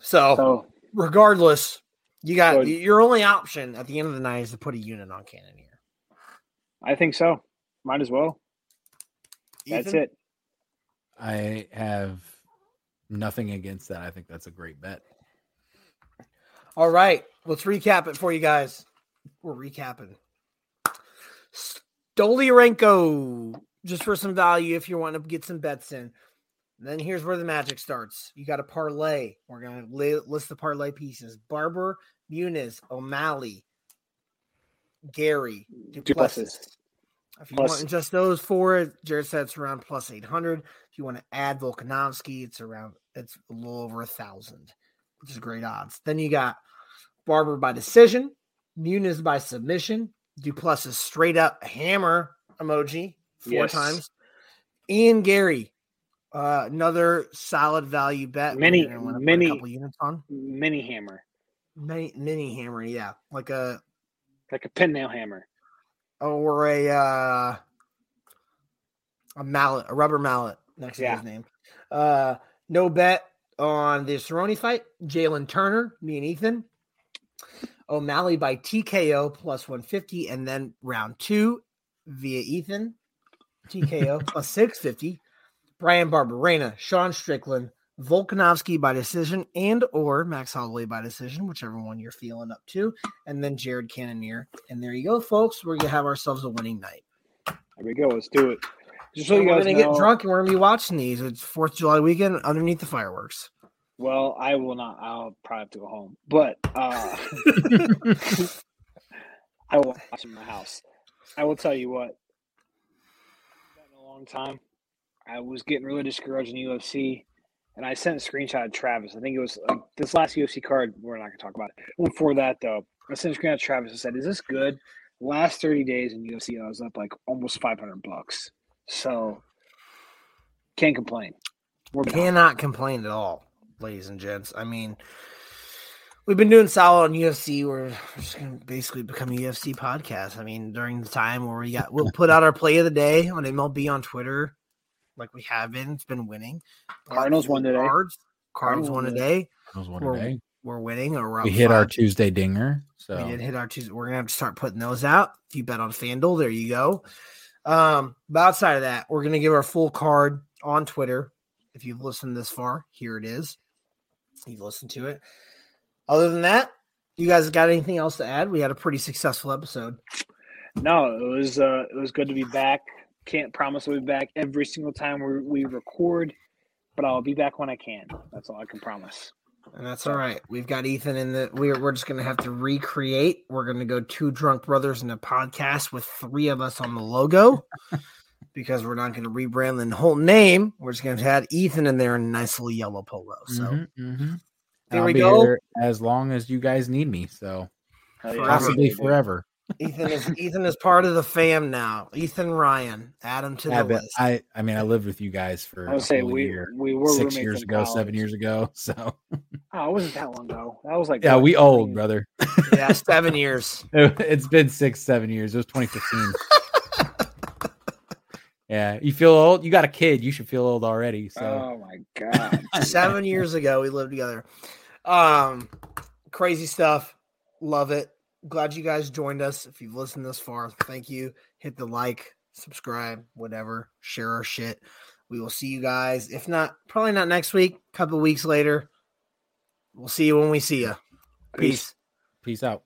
So, So regardless, you got So- your only option at the end of the night is to put a unit on Cannonier. I think so. Might as well. That's it. I have nothing against that. I think that's a great bet. All right, let's recap it for you guys. We're recapping. Stoliarenko, just for some value if you want to get some bets in. Then here's where the magic starts. You got a parlay. We're going to list the parlay pieces Barber, Muniz, O'Malley, Garry, Duplessis. Du Plessis. If you Plus- want just those four, Jared said it's around plus 800. If you want to add Volkanovski, it's around, it's a little over a thousand, which is great odds. Then you got Barber by decision, Muniz by submission, Duplessis straight up hammer emoji four Yes. times, Ian Garry, uh, another solid value bet. Mini- We're gonna wanna put mini- couple units on Mini hammer. mini, mini hammer, yeah, like a Like a pin nail hammer. or a uh, a mallet, a rubber mallet next to his name. Uh, no bet on the Cerrone fight. Jalin Turner, me and Ethan. O'Malley by TKO plus 150, and then round two via Ethan. TKO (laughs) plus 650. Bryan Barberena, Sean Strickland, Volkanovski by decision, and or Max Holloway by decision, whichever one you're feeling up to, and then Jared Cannonier. And there you go, folks. We're gonna have ourselves a winning night. There we go. Let's do it. Just so you we're guys gonna know, get drunk and we're gonna be watching these. It's Fourth of July weekend underneath the fireworks. Well, I will not. I'll probably have to go home. But uh, (laughs) I will watch in my house. I will tell you what. In a long time, I was getting really discouraged in UFC, and I sent a screenshot to Travis. I think it was like this last UFC card. We're not going to talk about it. Before that, though, I sent a screenshot to Travis and said, "Is this good?" Last thirty days in UFC, I was up like almost five hundred bucks. So can't complain. We cannot complain at all, ladies and gents. I mean, we've been doing solid on UFC. We're just going to basically become a UFC podcast. I mean, during the time where we got, we'll put out our play of the day on MLB on Twitter, like we have been. It's been winning. Cardinals won today. Cards. Cardinals won today. Cardinals won we're, today. We're winning. Or we're We up hit our. Tuesday dinger. So We did hit our Tuesday. We're gonna have to start putting those out. If you bet on FanDuel, there you go. Um, but outside of that, we're gonna give our full card on Twitter. If you've listened this far, here it is. You've listened to it. Other than that, you guys got anything else to add? We had a pretty successful episode. No, it was uh, it was good to be back. Can't promise I'll be back every single time we, we record, but I'll be back when I can. That's all I can promise. And that's all right. We've got Ethan in the we're we're just gonna have to recreate. We're gonna go two drunk brothers in a podcast with three of us on the logo. (laughs) because we're not gonna rebrand the whole name. We're just gonna add Ethan in there in a nice little yellow polo. So Mhm, mhm. There I'll we be go. here as long as you guys need me. So possibly forever. Ethan is Ethan is part of the fam now. Ethan Ryan, add him to the Yeah, but list. I I mean I lived with you guys for I would a say we- year, we were six years in ago, seven years ago. (laughs) So Oh, it wasn't that long ago. That was like yeah, we old brother. yeah, (laughs) seven years. it's been six, seven years. It was 2015. (laughs) yeah, you feel old. You got a kid. You should feel old already. So Oh my god. Seven years ago, we lived together. Um, crazy stuff. Love it. Glad you guys joined us. If you've listened this far, thank you. Hit the like, subscribe, whatever. Share our shit. We will see you guys. If not, probably not next week. A couple weeks later. We'll see you when we see you. Peace. Peace out.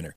winner.